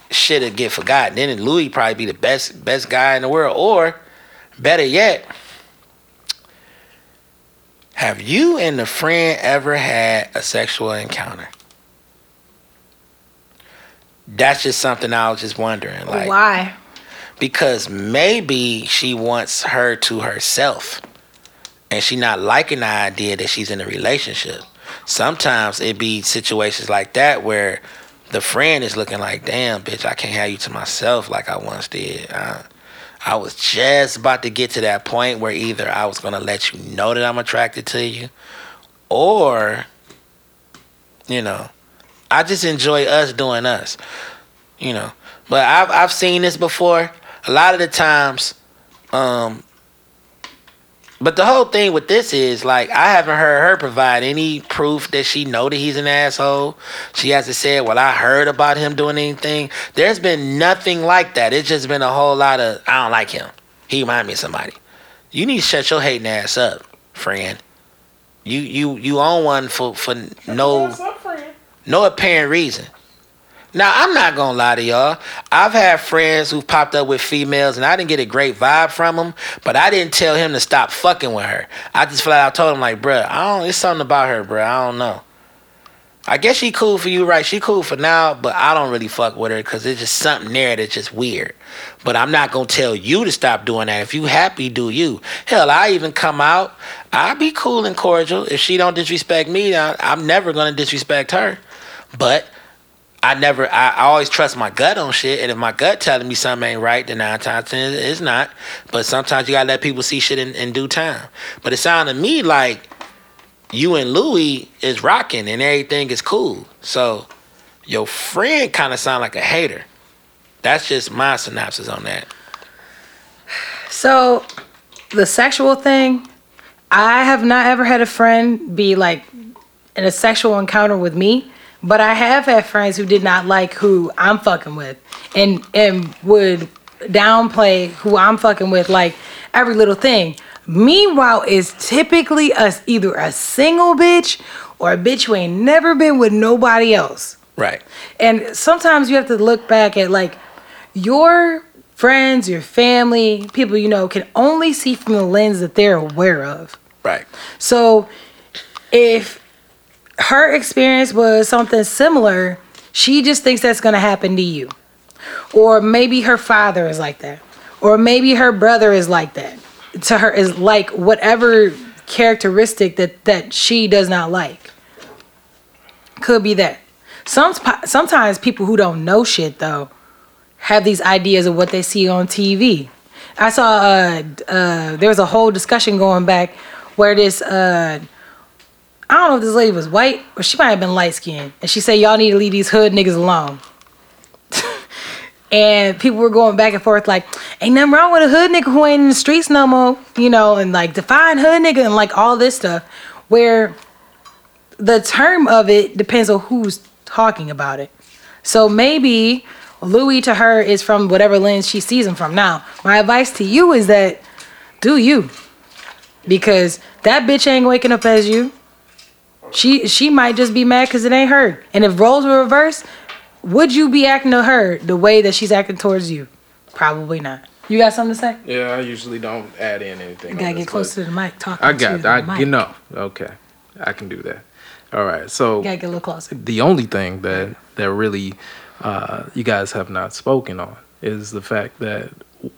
shit'll get forgotten. Then Louis probably be the best best guy in the world. Or better yet, have you and the friend ever had a sexual encounter? That's just something I was just wondering. Like Why? because maybe she wants her to herself and she not liking the idea that she's in a relationship sometimes it be situations like that where the friend is looking like damn bitch i can't have you to myself like i once did uh, i was just about to get to that point where either i was going to let you know that i'm attracted to you or you know i just enjoy us doing us you know but i've, I've seen this before a lot of the times um but the whole thing with this is like I haven't heard her provide any proof that she know that he's an asshole. She hasn't said, "Well, I heard about him doing anything." There's been nothing like that. It's just been a whole lot of I don't like him. He remind me of somebody. You need to shut your hating ass up, friend. You you you own one for for no What's up, friend? No apparent reason. Now, I'm not gonna lie to y'all. I've had friends who popped up with females, and I didn't get a great vibe from them. But I didn't tell him to stop fucking with her. I just flat out told him like, bruh, I don't. It's something about her, bruh. I don't know. I guess she cool for you, right? She cool for now, but I don't really fuck with her because there's just something there that's just weird. But I'm not gonna tell you to stop doing that. If you happy, do you. Hell, I even come out. I be cool and cordial. If she don't disrespect me, I'm never gonna disrespect her. But I never, I, I always trust my gut on shit. And if my gut telling me something ain't right, then nine times ten it's not. But sometimes you gotta let people see shit in, in due time. But it sounded to me like you and Louis is rocking and everything is cool. So your friend kind of sound like a hater. That's just my synopsis on that. So, the sexual thing, I have not ever had a friend be like in a sexual encounter with me, but I have had friends who did not like who I'm fucking with and and would downplay who I'm fucking with like every little thing. Meanwhile, is typically a, either a single bitch or a bitch who ain't never been with nobody else. Right. And sometimes you have to look back at like your friends, your family, people you know can only see from the lens that they're aware of. Right. So if her experience was something similar, she just thinks that's going to happen to you. Or maybe her father is like that. Or maybe her brother is like that. To her is like whatever characteristic that that she does not like. Could be that. Some sometimes people who don't know shit though have these ideas of what they see on TV. I saw uh uh there was a whole discussion going back where this uh I don't know if this lady was white or she might have been light skinned and she said y'all need to leave these hood niggas alone. and people were going back and forth like, ain't nothing wrong with a hood nigga who ain't in the streets no more, you know, and like define hood nigga and like all this stuff. Where the term of it depends on who's talking about it. So maybe Louis to her is from whatever lens she sees him from. Now, my advice to you is that do you. Because that bitch ain't waking up as you. She she might just be mad because it ain't her. And if roles were reversed, would you be acting to her the way that she's acting towards you? Probably not. You got something to say? Yeah, I usually don't add in anything. You gotta get closer to the mic. Talk. I got. the I mic. you know. Okay, I can do that. All right. So You gotta get a little closer. the only thing that that really uh, you guys have not spoken on is the fact that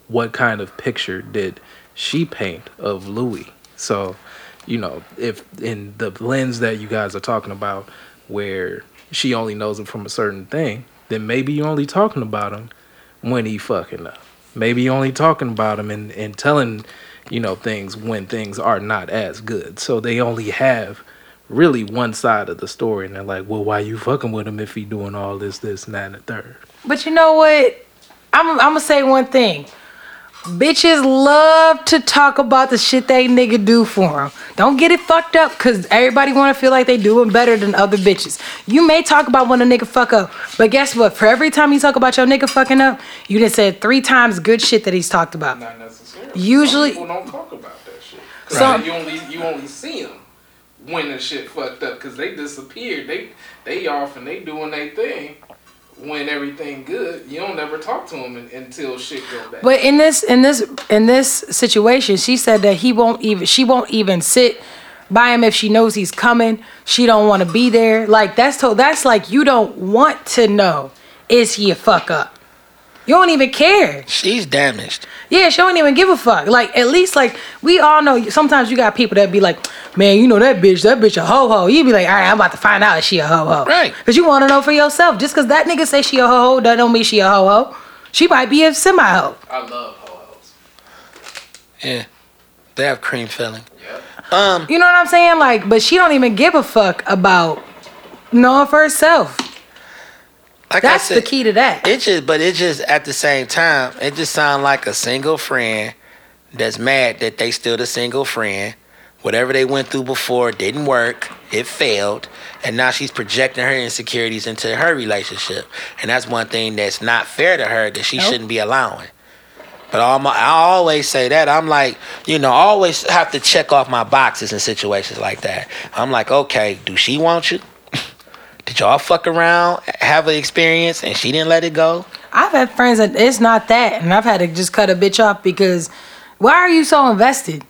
what kind of picture did she paint of Louis? So, you know, if in the lens that you guys are talking about, where she only knows him from a certain thing, then maybe you're only talking about him when he fucking up. maybe you're only talking about him and, and telling, you know, things when things are not as good. So they only have really one side of the story and they're like, well, why you fucking with him if he doing all this, this, and that, and the third? But you know what? I'm, I'm gonna say one thing. Bitches love to talk about the shit they nigga do for them. Don't get it fucked up because everybody want to feel like they doing better than other bitches. You may talk about when a nigga fuck up, but guess what? For every time you talk about your nigga fucking up, you done said three times good shit that he's talked about. Not necessarily. Usually- Some people don't talk about that shit. Some- So you only you only see them when the shit fucked up because they disappeared. They they off and they doing their thing. When everything good, you don't never talk to them until shit go bad. But in this in this in this situation, she said that he won't even she won't even sit by him if she knows he's coming. She don't want to be there. Like that's to, that's like you don't want to know is he a fuck up. You don't even care. She's damaged. Yeah, she don't even give a fuck. Like at least like we all know. Sometimes you got people that be like, man, you know that bitch, that bitch a ho ho. You be like, all right, I'm about to find out if she a ho ho. Right. Because you want to know for yourself. Just because that nigga say she a ho ho, that don't mean she a ho ho. She might be a semi ho. I love ho-hos. Yeah. They have cream filling. Yep. Um. You know what I'm saying? Like, but she don't even give a fuck about knowing for herself. Like That's I the key to that. It just, but it just at the same time, it just sounds like a single friend that's mad that they still the single friend. Whatever they went through before didn't work. It failed, and now she's projecting her insecurities into her relationship, and that's one thing that's not fair to her that she Nope. shouldn't be allowing. But all my, I always say that I'm like, you know, I always have to check off my boxes in situations like that. I'm like, okay, do she want you? Did y'all fuck around, have an experience, and she didn't let it go? I've had friends that it's not that, and I've had to just cut a bitch off because why are you so invested?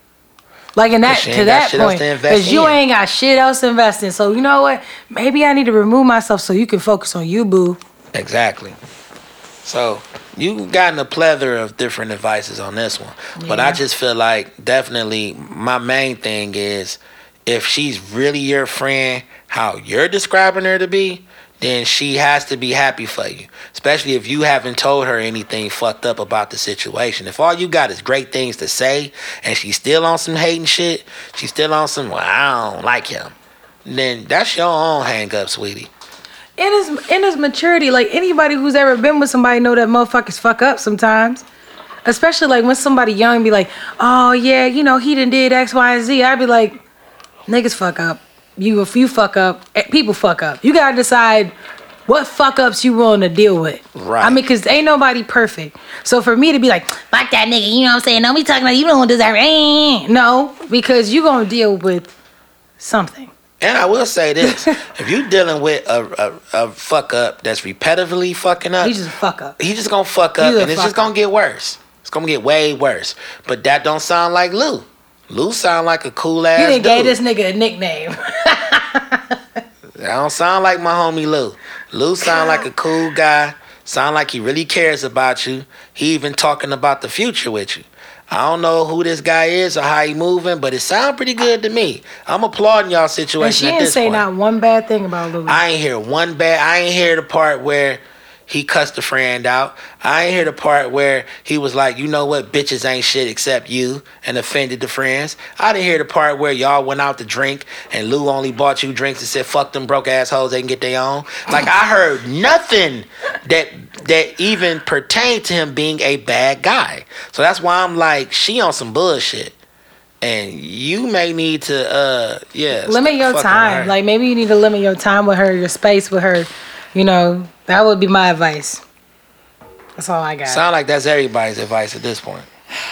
Like in that to that point, because you ain't got shit else to invest in. So you know what? Maybe I need to remove myself so you can focus on you, boo. Exactly. So you've gotten a plethora of different advices on this one, but I just feel like definitely my main thing is if she's really your friend, how you're describing her to be, then she has to be happy for you. Especially if you haven't told her anything fucked up about the situation. If all you got is great things to say and she's still on some hating shit, she's still on some, well, I don't like him, then that's your own hang up, sweetie. In his in his maturity, like anybody who's ever been with somebody know that motherfuckers fuck up sometimes. Especially like when somebody young be like, oh yeah, you know he done did X, Y, and Z. I'd be like, niggas fuck up. You if you fuck up, eh, people fuck up. You gotta decide what fuck ups you willing to deal with. Right. I mean, cause ain't nobody perfect. So for me to be like, fuck that nigga, you know what I'm saying? Don't be talking about you don't deserve it. No, because you gonna deal with something. And I will say this: if you dealing with a, a, a fuck up that's repetitively fucking up, You just fuck up. he just gonna fuck up, and it's just fuck gonna get worse. It's gonna get way worse. But that don't sound like Lou. Lou sound like a cool ass You didn't gave this nigga a nickname. I don't sound like my homie Lou. Lou sound like a cool guy. Sound like he really cares about you. He even talking about the future with you. I don't know who this guy is or how he moving, but it sound pretty good to me. I'm applauding y'all situation. And she didn't say point. not one bad thing about Louis. I ain't hear one bad. I ain't hear the part where he cussed the friend out. I ain't hear the part where he was like, you know what, bitches ain't shit except you, and offended the friends. I didn't hear the part where y'all went out to drink and Lou only bought you drinks and said, fuck them broke assholes, they can get their own. Like I heard nothing that that even pertained to him being a bad guy. So that's why I'm like, she on some bullshit. And you may need to uh yeah. limit your time. her. Like maybe you need to limit your time with her, your space with her. You know, that would be my advice. That's all I got. Sound like that's everybody's advice at this point.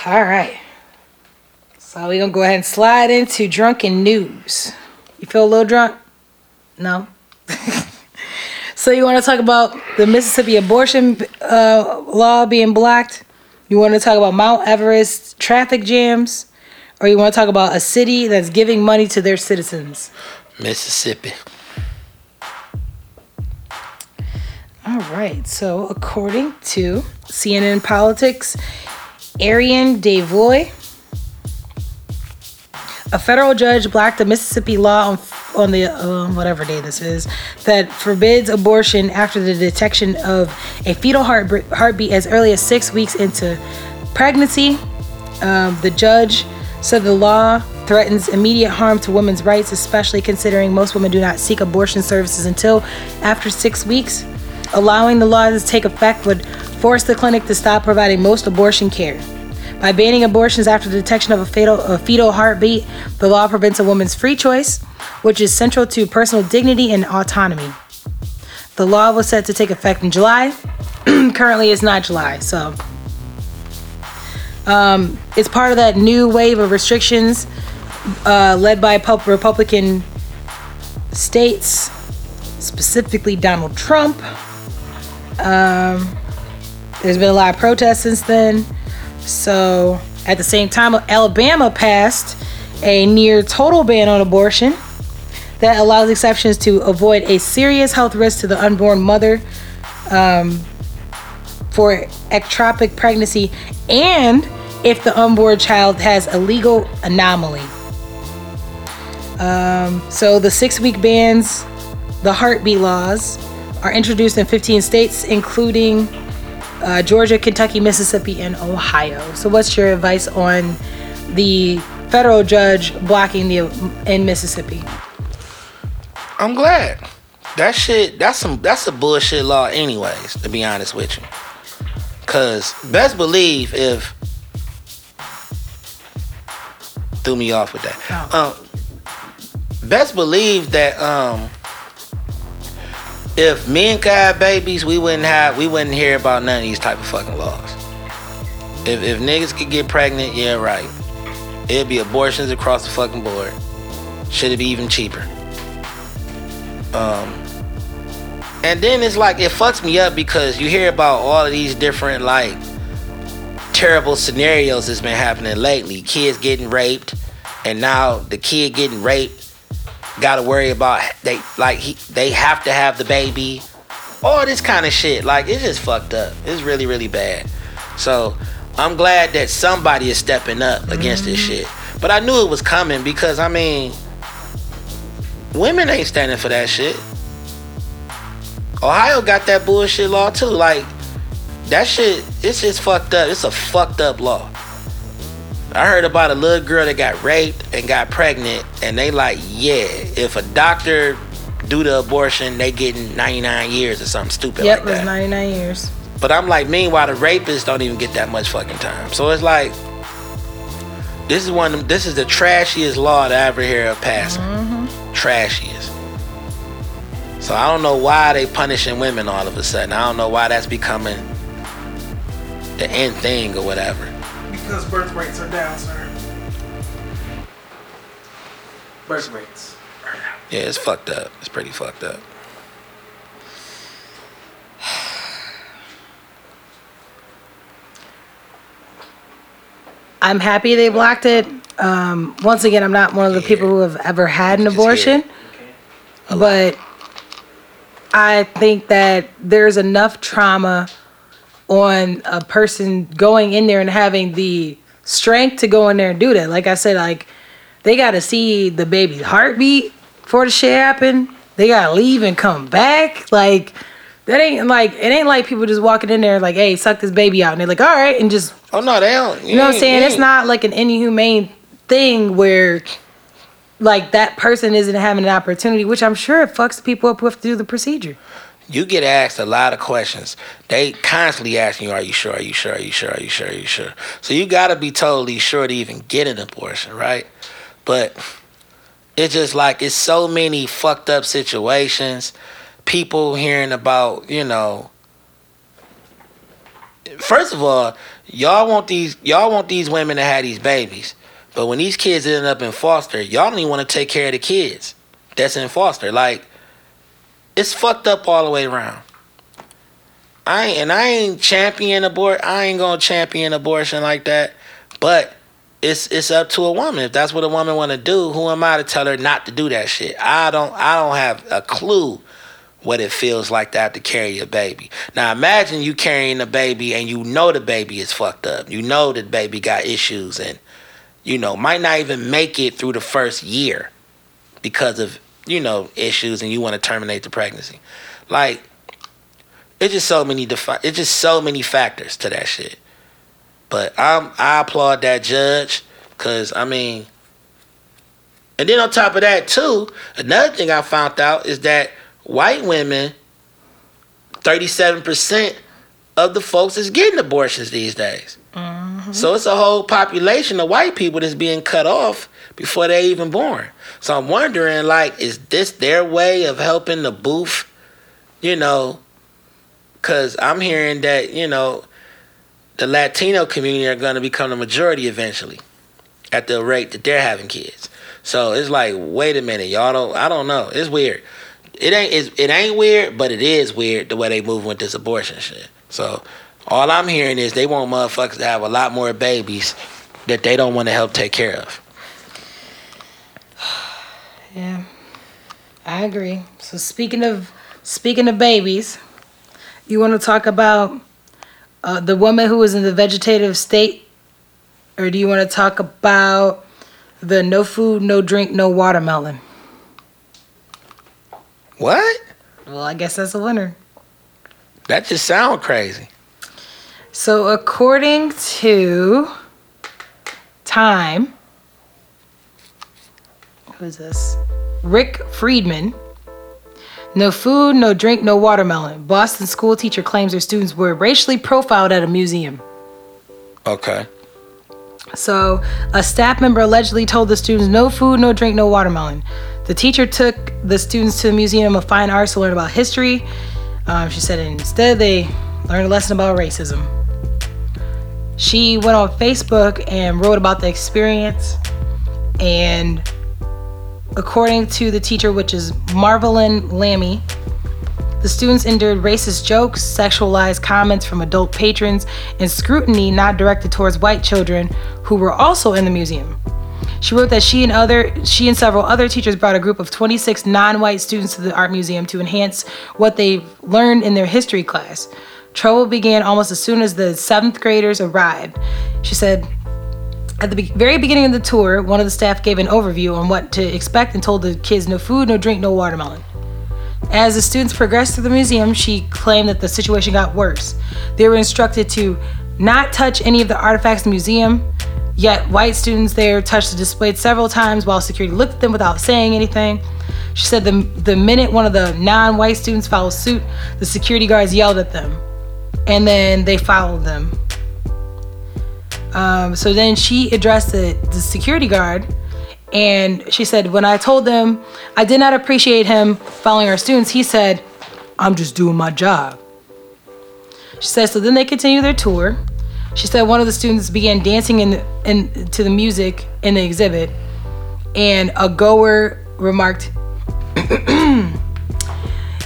all right. So we're gonna go ahead and slide into drunken news. You feel a little drunk? No. so you want to talk about the Mississippi abortion uh, law being blocked? You want to talk about Mount Everest traffic jams? Or you want to talk about a city that's giving money to their citizens? Mississippi. All right. So, according to CNN Politics, Ariane de Vogue, a federal judge blocked a Mississippi law on, on the um, whatever day this is that forbids abortion after the detection of a fetal heart, heartbeat as early as six weeks into pregnancy. Um, the judge said the law threatens immediate harm to women's rights, especially considering most women do not seek abortion services until after six weeks. Allowing the law to take effect would force the clinic to stop providing most abortion care. By banning abortions after the detection of a fatal a fetal heartbeat, the law prevents a woman's free choice, which is central to personal dignity and autonomy. The law was set to take effect in July. Currently, it's not July, so um, it's part of that new wave of restrictions uh, led by pub- Republican states, specifically Donald Trump. Um, there's been a lot of protests since then. So, at the same time, Alabama passed a near total ban on abortion that allows exceptions to avoid a serious health risk to the unborn mother um, for ectopic pregnancy and if the unborn child has a lethal anomaly. Um, so, the six week bans, the heartbeat laws, are introduced in 15 states, including uh, Georgia, Kentucky, Mississippi, and Ohio. So, what's your advice on the federal judge blocking the in Mississippi? I'm glad. That shit, that's some that's a bullshit law anyways, to be honest with you. Cause best believe if threw me off with that. Oh. Um best believe that um if have babies, we wouldn't have we wouldn't hear about none of these type of fucking laws. If if niggas could get pregnant, yeah, right. It'd be abortions across the fucking board. Should it be even cheaper? Um and then it's like it fucks me up because you hear about all of these different like terrible scenarios that's been happening lately. Kids getting raped, and now the kid getting raped got to worry about they like he they have to have the baby. All this kind of shit. Like it's just fucked up. It's really really bad. So I'm glad that somebody is stepping up against this shit. But I knew it was coming because I mean, women ain't standing for that shit. Ohio got that bullshit law too. Like that shit, it's just fucked up. It's a fucked up law. I heard about a little girl that got raped and got pregnant, and they like, yeah, if a doctor do the abortion, they getting 99 years or something stupid like that. Yep, it was 99 years. But I'm like, meanwhile, the rapists don't even get that much fucking time. So it's like, this is one. Of them, this is the trashiest law that I ever hear of passing. Mm-hmm. Trashiest. So I don't know why they punishing women all of a sudden. I don't know why that's becoming the end thing or whatever. Because birth rates are down, sir. Birth rates. Yeah, it's fucked up. It's pretty fucked up. I'm happy they blocked it. Um, once again, I'm not one of the people who have ever had an abortion, but I think that there's enough trauma on a person going in there and having the strength to go in there and do that. Like I said, like they got to see the baby's heartbeat for the shit happen. They got to leave and come back. Like that ain't like it ain't like people just walking in there like, hey, suck this baby out, and they're like, all right, and just Oh no, they don't. you know what I'm saying? It's not like an inhumane thing where like that person isn't having an opportunity, which I'm sure it fucks people up who have to do the procedure. You get asked a lot of questions. They constantly asking you, "Are you sure? Are you sure? Are you sure? Are you sure? Are you sure?" So you got to be totally sure to even get an abortion, right? But it's just like it's so many fucked up situations. People hearing about, you know. First of all, y'all want these y'all want these women to have these babies, but when these kids end up in foster, y'all don't even want to take care of the kids that's in foster. Like it's fucked up all the way around. I and I ain't champion abort. I ain't gonna champion abortion like that. But it's it's up to a woman. If that's what a woman want to do, who am I to tell her not to do that shit? I don't I don't have a clue what it feels like to have to carry a baby. Now imagine you carrying a baby and you know the baby is fucked up. You know the baby got issues and you know, might not even make it through the first year because of, you know, issues and you want to terminate the pregnancy. Like, it's just so many defi- it's just so many factors to that shit. But I'm I applaud that judge because I mean, and then on top of that too, another thing I found out is that white women, thirty seven percent of the folks is getting abortions these days. Mm-hmm. So it's a whole population of white people that's being cut off before they even born. So I'm wondering, like, is this their way of helping the booth? You know, because I'm hearing that you know the Latino community are going to become the majority eventually at the rate that they're having kids. So it's like, wait a minute, y'all don't. I don't know. It's weird. It ain't. It's, it ain't weird, but it is weird the way they move with this abortion shit. So all I'm hearing is they want motherfuckers to have a lot more babies that they don't want to help take care of. Yeah, I agree. So speaking of speaking of babies, you want to talk about uh, the woman who was in the vegetative state, or do you want to talk about the no food, no drink, no watermelon? What? Well, I guess that's a winner. That just sound crazy. So according to Time, who is this? Rick Friedman. No food, no drink, no watermelon. Boston school teacher claims her students were racially profiled at a museum. Okay. So, a staff member allegedly told the students no food, no drink, no watermelon. The teacher took the students to the Museum of Fine Arts to learn about history. Um, she said instead they learned a lesson about racism. She went on Facebook and wrote about the experience. And according to the teacher, which is Marvelyne Lamy, the students endured racist jokes, sexualized comments from adult patrons, and scrutiny not directed towards white children who were also in the museum. She wrote that she and other she and several other teachers brought a group of 26 non-white students to the art museum to enhance what they learned in their history class. Trouble began almost as soon as the seventh graders arrived. She said, at the be- very beginning of the tour, one of the staff gave an overview on what to expect and told the kids no food, no drink, no watermelon. As the students progressed through the museum, she claimed that the situation got worse. They were instructed to not touch any of the artifacts in the museum, yet white students there touched the display several times while security looked at them without saying anything. She said the, the minute one of the non white students followed suit, the security guards yelled at them, and then they followed them. Um, so then she addressed the, the security guard and she said, When I told them I did not appreciate him following our students, he said, I'm just doing my job. She said, So then they continued their tour. She said one of the students began dancing in, in to the music in the exhibit, and a goer remarked,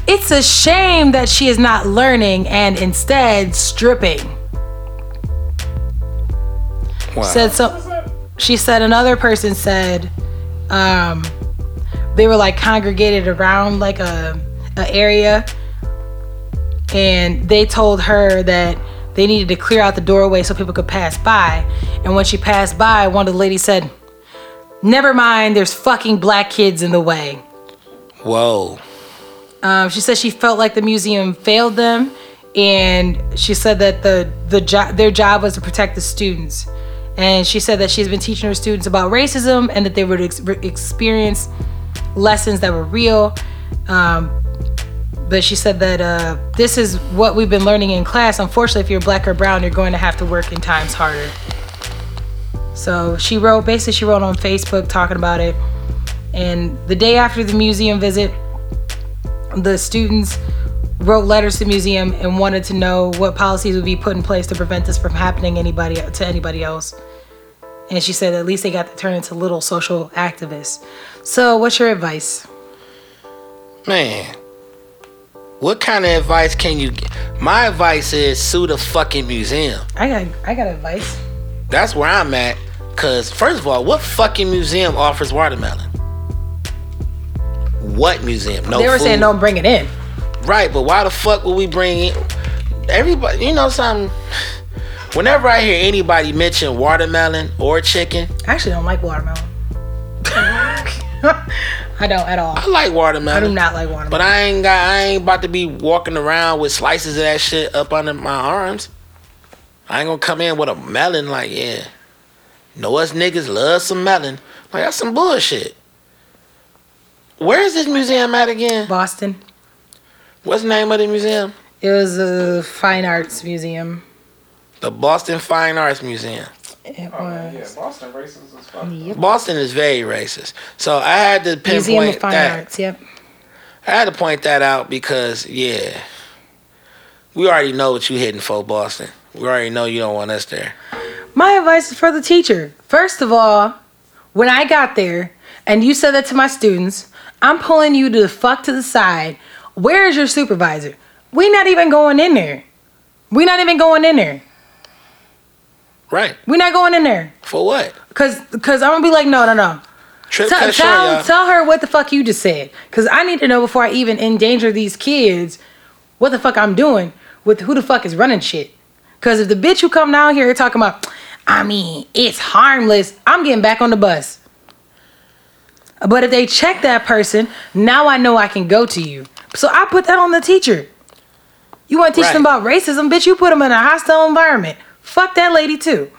It's a shame that she is not learning and instead stripping. Wow. said so she said another person said um they were like congregated around like a, a area and they told her that they needed to clear out the doorway so people could pass by and when she passed by one of the ladies said never mind there's fucking black kids in the way Whoa. um, she said she felt like the museum failed them, and she said that the the jo- their job was to protect the students. And she said that she's been teaching her students about racism and that they would ex- experience lessons that were real. Um, but she said that uh, this is what we've been learning in class. Unfortunately, if you're black or brown, you're going to have to work in times harder. So she wrote, basically, she wrote on Facebook talking about it. And the day after the museum visit, the students wrote letters to the museum and wanted to know what policies would be put in place to prevent this from happening anybody to anybody else. And she said at least they got to turn into little social activists. So, what's your advice? Man. What kind of advice can you get? My advice is sue the fucking museum. I got I got advice. That's where I'm at. Cause first of all, what fucking museum offers watermelon? What museum? No they were saying food. don't bring it in. Right, but why the fuck would we bring in everybody? You know something? Whenever I hear anybody mention watermelon or chicken, I actually don't like watermelon. I don't at all. I like watermelon. I do not like watermelon. But I ain't got. I ain't about to be walking around with slices of that shit up under my arms. I ain't gonna come in with a melon like yeah. Know us niggas love some melon. Like that's some bullshit. Where is this museum at again? Boston. What's the name of the museum? It was a fine arts museum. The Boston Fine Arts Museum. It Oh, yeah. Boston racist as fuck. Yep. Boston is very racist. So I had to pinpoint Museum of pinpoint Fine that. Arts. Yep. I had to point that out because yeah, we already know what you're hitting for Boston. We already know you don't want us there. My advice is for the teacher. First of all, when I got there and you said that to my students, I'm pulling you to the fuck to the side. Where is your supervisor? We not even going in there. We not even going in there. Right. We not going in there. For what? Cause, cause I'm gonna be like, no, no, no. Trip Tell, tell, tell her what the fuck you just said. Cause I need to know before I even endanger these kids what the fuck I'm doing with who the fuck is running shit. Cause if the bitch who come down here talking about, I mean, it's harmless, I'm getting back on the bus. But if they check that person, now I know I can go to you. So I put that on the teacher. You want to teach them about racism, bitch? You put them in a hostile environment. Fuck that lady too.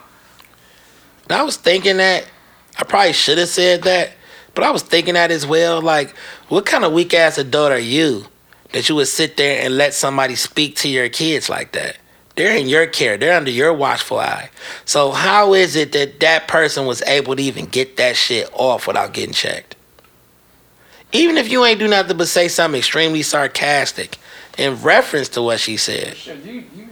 And I was thinking that I probably should have said that, but I was thinking that as well. Like, what kind of weak ass adult are you that you would sit there and let somebody speak to your kids like that? They're in your care. They're under your watchful eye. So how is it that that person was able to even get that shit off without getting checked? Even if you ain't do nothing but say something extremely sarcastic in reference to what she said. Shit, you you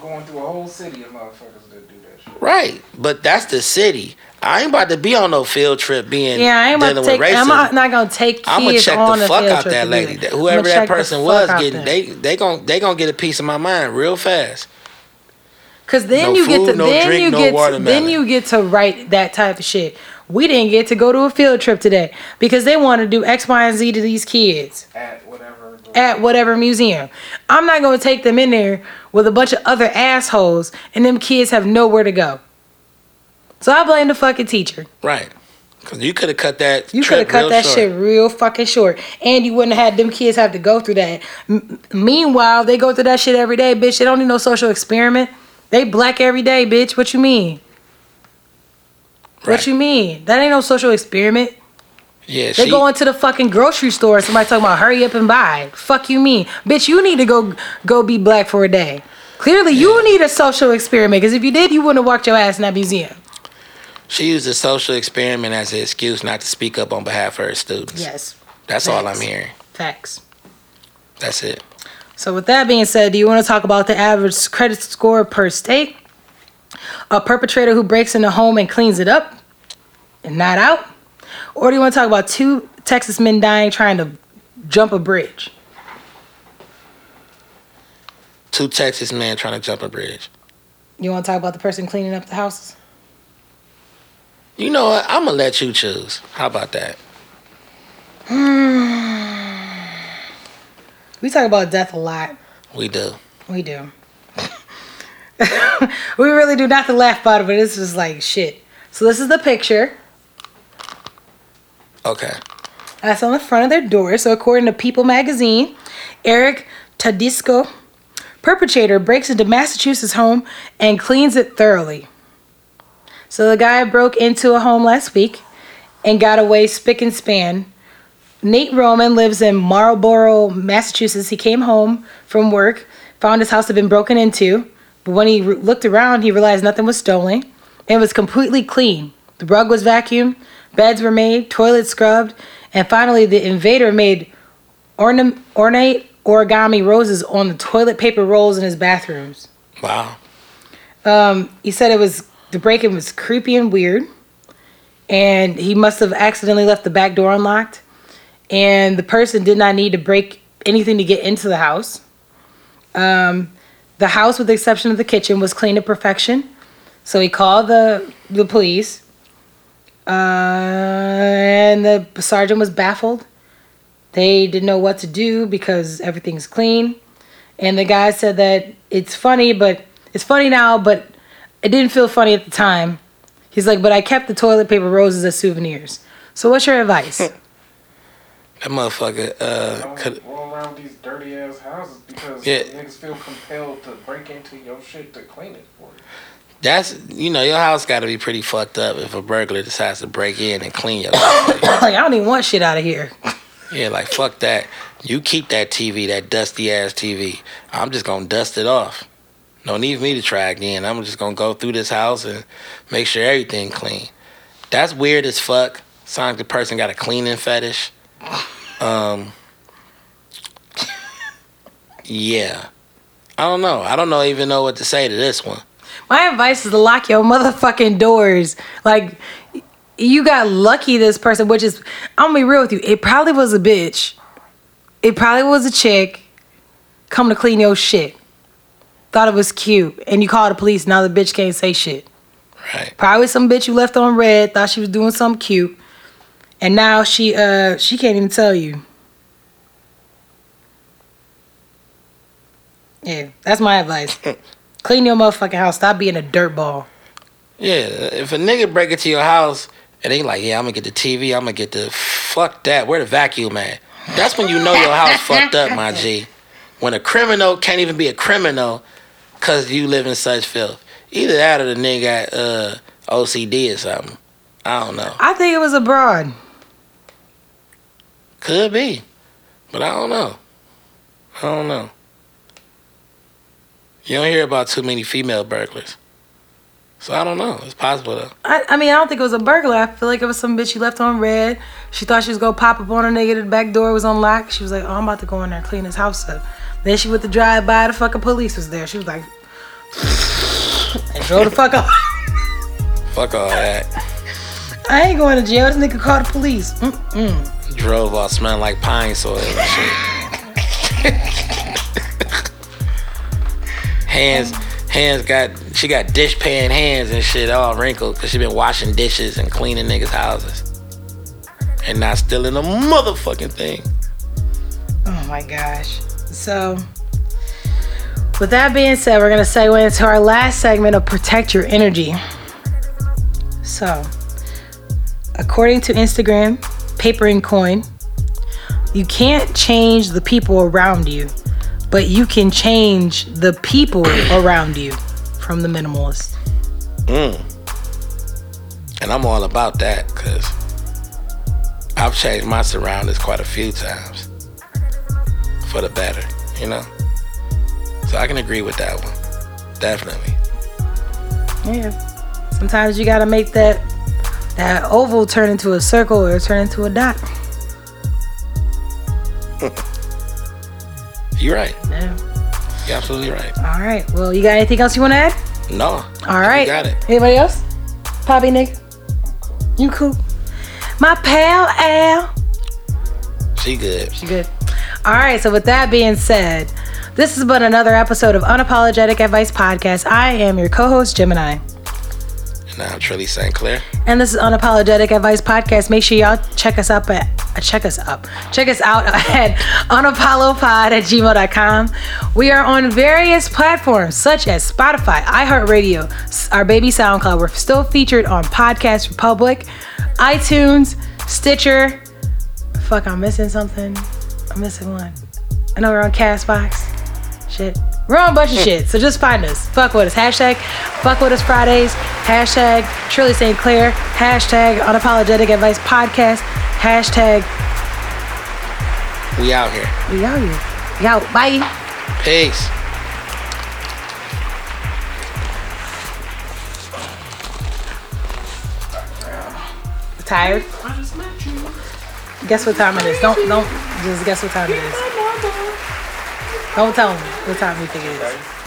going through a whole city of motherfuckers that do that shit. Right, but that's the city. I ain't about to be on no field trip being Yeah, I ain't about to dealing take. with racism. I'm not, not gonna take kids I'm gonna check on the a fuck field out that lady. That- Whoever that person was getting, them. they they gon' they gonna get a piece of my mind real fast. Cause then No you get to no then drink, you no get to, then you get to write that type of shit. We didn't get to go to a field trip today because they want to do X, Y, and Z to these kids At whatever. at whatever museum. I'm not gonna take them in there with a bunch of other assholes and them kids have nowhere to go. So I blame the fucking teacher. Right, because you could have cut that. You could have cut that short. shit real fucking short, and you wouldn't have had them kids have to go through that. M- meanwhile, they go through that shit every day, bitch. They don't need no social experiment. They black every day, bitch. What you mean? What you mean? That ain't no social experiment. Yeah, They she, go into the fucking grocery store somebody talking about hurry up and buy. Fuck you mean, bitch? You need to go go be black for a day. Clearly, you need a social experiment because if you did, you wouldn't have walked your ass in that museum. she used a social experiment as an excuse not to speak up on behalf of her students. Yes, that's all I'm hearing. facts. That's it. So with that being said, do you want to talk about the average credit score per state? A perpetrator who breaks in a home and cleans it up and not out? Or do you want to talk about two Texas men dying trying to jump a bridge? Two Texas men trying to jump a bridge. You want to talk about the person cleaning up the houses? You know what? I'm gonna let you choose. How about that? We talk about death a lot. We do. We do. we really do not to laugh about it, but it's just like shit. So this is the picture. Okay. That's on the front of their door. So, according to People magazine, Eric Todisco, perpetrator, breaks into Massachusetts home and cleans it thoroughly. So, the guy broke into a home last week and got away spick and span. Nate Roman lives in Marlborough, Massachusetts. He came home from work, found his house had been broken into, but when he re- looked around, he realized nothing was stolen. It was completely clean. The rug was vacuumed, beds were made, toilets scrubbed, and finally the invader made orna- ornate origami roses on the toilet paper rolls in his bathrooms. Wow. Um, he said it was the break-in was creepy and weird, and he must have accidentally left the back door unlocked, and the person did not need to break anything to get into the house. Um, the house, with the exception of the kitchen, was clean to perfection. So he called the the police, uh, and the sergeant was baffled. They didn't know what to do because everything's clean. And the guy said that it's funny, but it's funny now, but it didn't feel funny at the time. He's like, but I kept the toilet paper roses as souvenirs. So what's your advice? That motherfucker. Uh, could, go around these dirty ass houses because Yeah. niggas feel compelled to break into your shit to clean it for you. that's you know your house got to be pretty fucked up if a burglar decides to break in and clean your. like I don't even want shit out of here. yeah, like fuck that. You keep that TV, that dusty ass TV. I'm just gonna dust it off. No need for me to try again. I'm just gonna go through this house and make sure everything clean. That's weird as fuck. Sounds like the person got a cleaning fetish. Um. Yeah. I don't know. I don't know even know what to say to this one. My advice is to lock your motherfucking doors. Like, you got lucky this person, which is, I'm gonna be real with you. It probably was a bitch. It probably was a chick coming to clean your shit. Thought it was cute. And you called the police, now the bitch can't say shit. Right. Probably some bitch you left on red, thought she was doing something cute. And now she uh she can't even tell you. Yeah, that's my advice. Clean your motherfucking house. Stop being a dirtball. Yeah, if a nigga break into your house and they like, yeah, I'm gonna get the TV, I'm gonna get the fuck that. Where the vacuum at? That's when you know your house fucked up, my G. When a criminal can't even be a criminal cause you live in such filth. Either that or the nigga got uh, OCD or something. I don't know. I think it was abroad. Could be, but I don't know. I don't know. You don't hear about too many female burglars. So I don't know. It's possible though. I, I mean, I don't think it was a burglar. I feel like it was some bitch she left on red. She thought she was gonna pop up on her nigga. The back door was unlocked. She was like, "Oh, I'm about to go in there and clean his house up." Then she went to drive by. The fucking police was there. She was like, and drove the fuck off. Fuck all that. I ain't going to jail. This nigga called the police. Mm-mm. Drove all smelling like Pine-Sol and shit. hands, hands got she got dish pan hands and shit all wrinkled because she been washing dishes and cleaning niggas' houses and not stealing a motherfucking thing. Oh my gosh. So, with that being said, we're gonna segue into our last segment of protect your energy. So, according to Instagram, Paper and Coin, you can't change the people around you, but you can change the people around you from the minimalist. Mm. And I'm all about that because I've changed my surroundings quite a few times for the better, you know? So I can agree with that one. Definitely. Yeah. Sometimes you gotta make that that oval turn into a circle or turn into a dot. You're right. Yeah. You're absolutely right. All right. Well, you got anything else you want to add? No. All right. You got it. Anybody else? Poppy nigga? You cool? My pal Al. She good. She good. All right. So with that being said, this has been another episode of Unapologetic Advice Podcast. I am your co-host Gemini, I'm Trilly St. Clair. and this is Unapologetic Advice Podcast. Make sure y'all check us up at uh, check us up. Check us out at unapollopod at gmail.com. We are on various platforms such as Spotify, iHeartRadio, our baby SoundCloud. We're still featured on Podcast Republic, iTunes, Stitcher. Fuck, I'm missing something. I'm missing one. I know we're on Castbox. Shit. We're on a bunch of shit, so just find us. Fuck with us. Hashtag fuck with us Fridays. Hashtag Shirley St. Clair. Hashtag unapologetic advice podcast. Hashtag We out here. we out here. We out. Bye. Peace. Tired? Guess what time it is. Don't don't just guess what time it is. Don't tell me what time you think it is.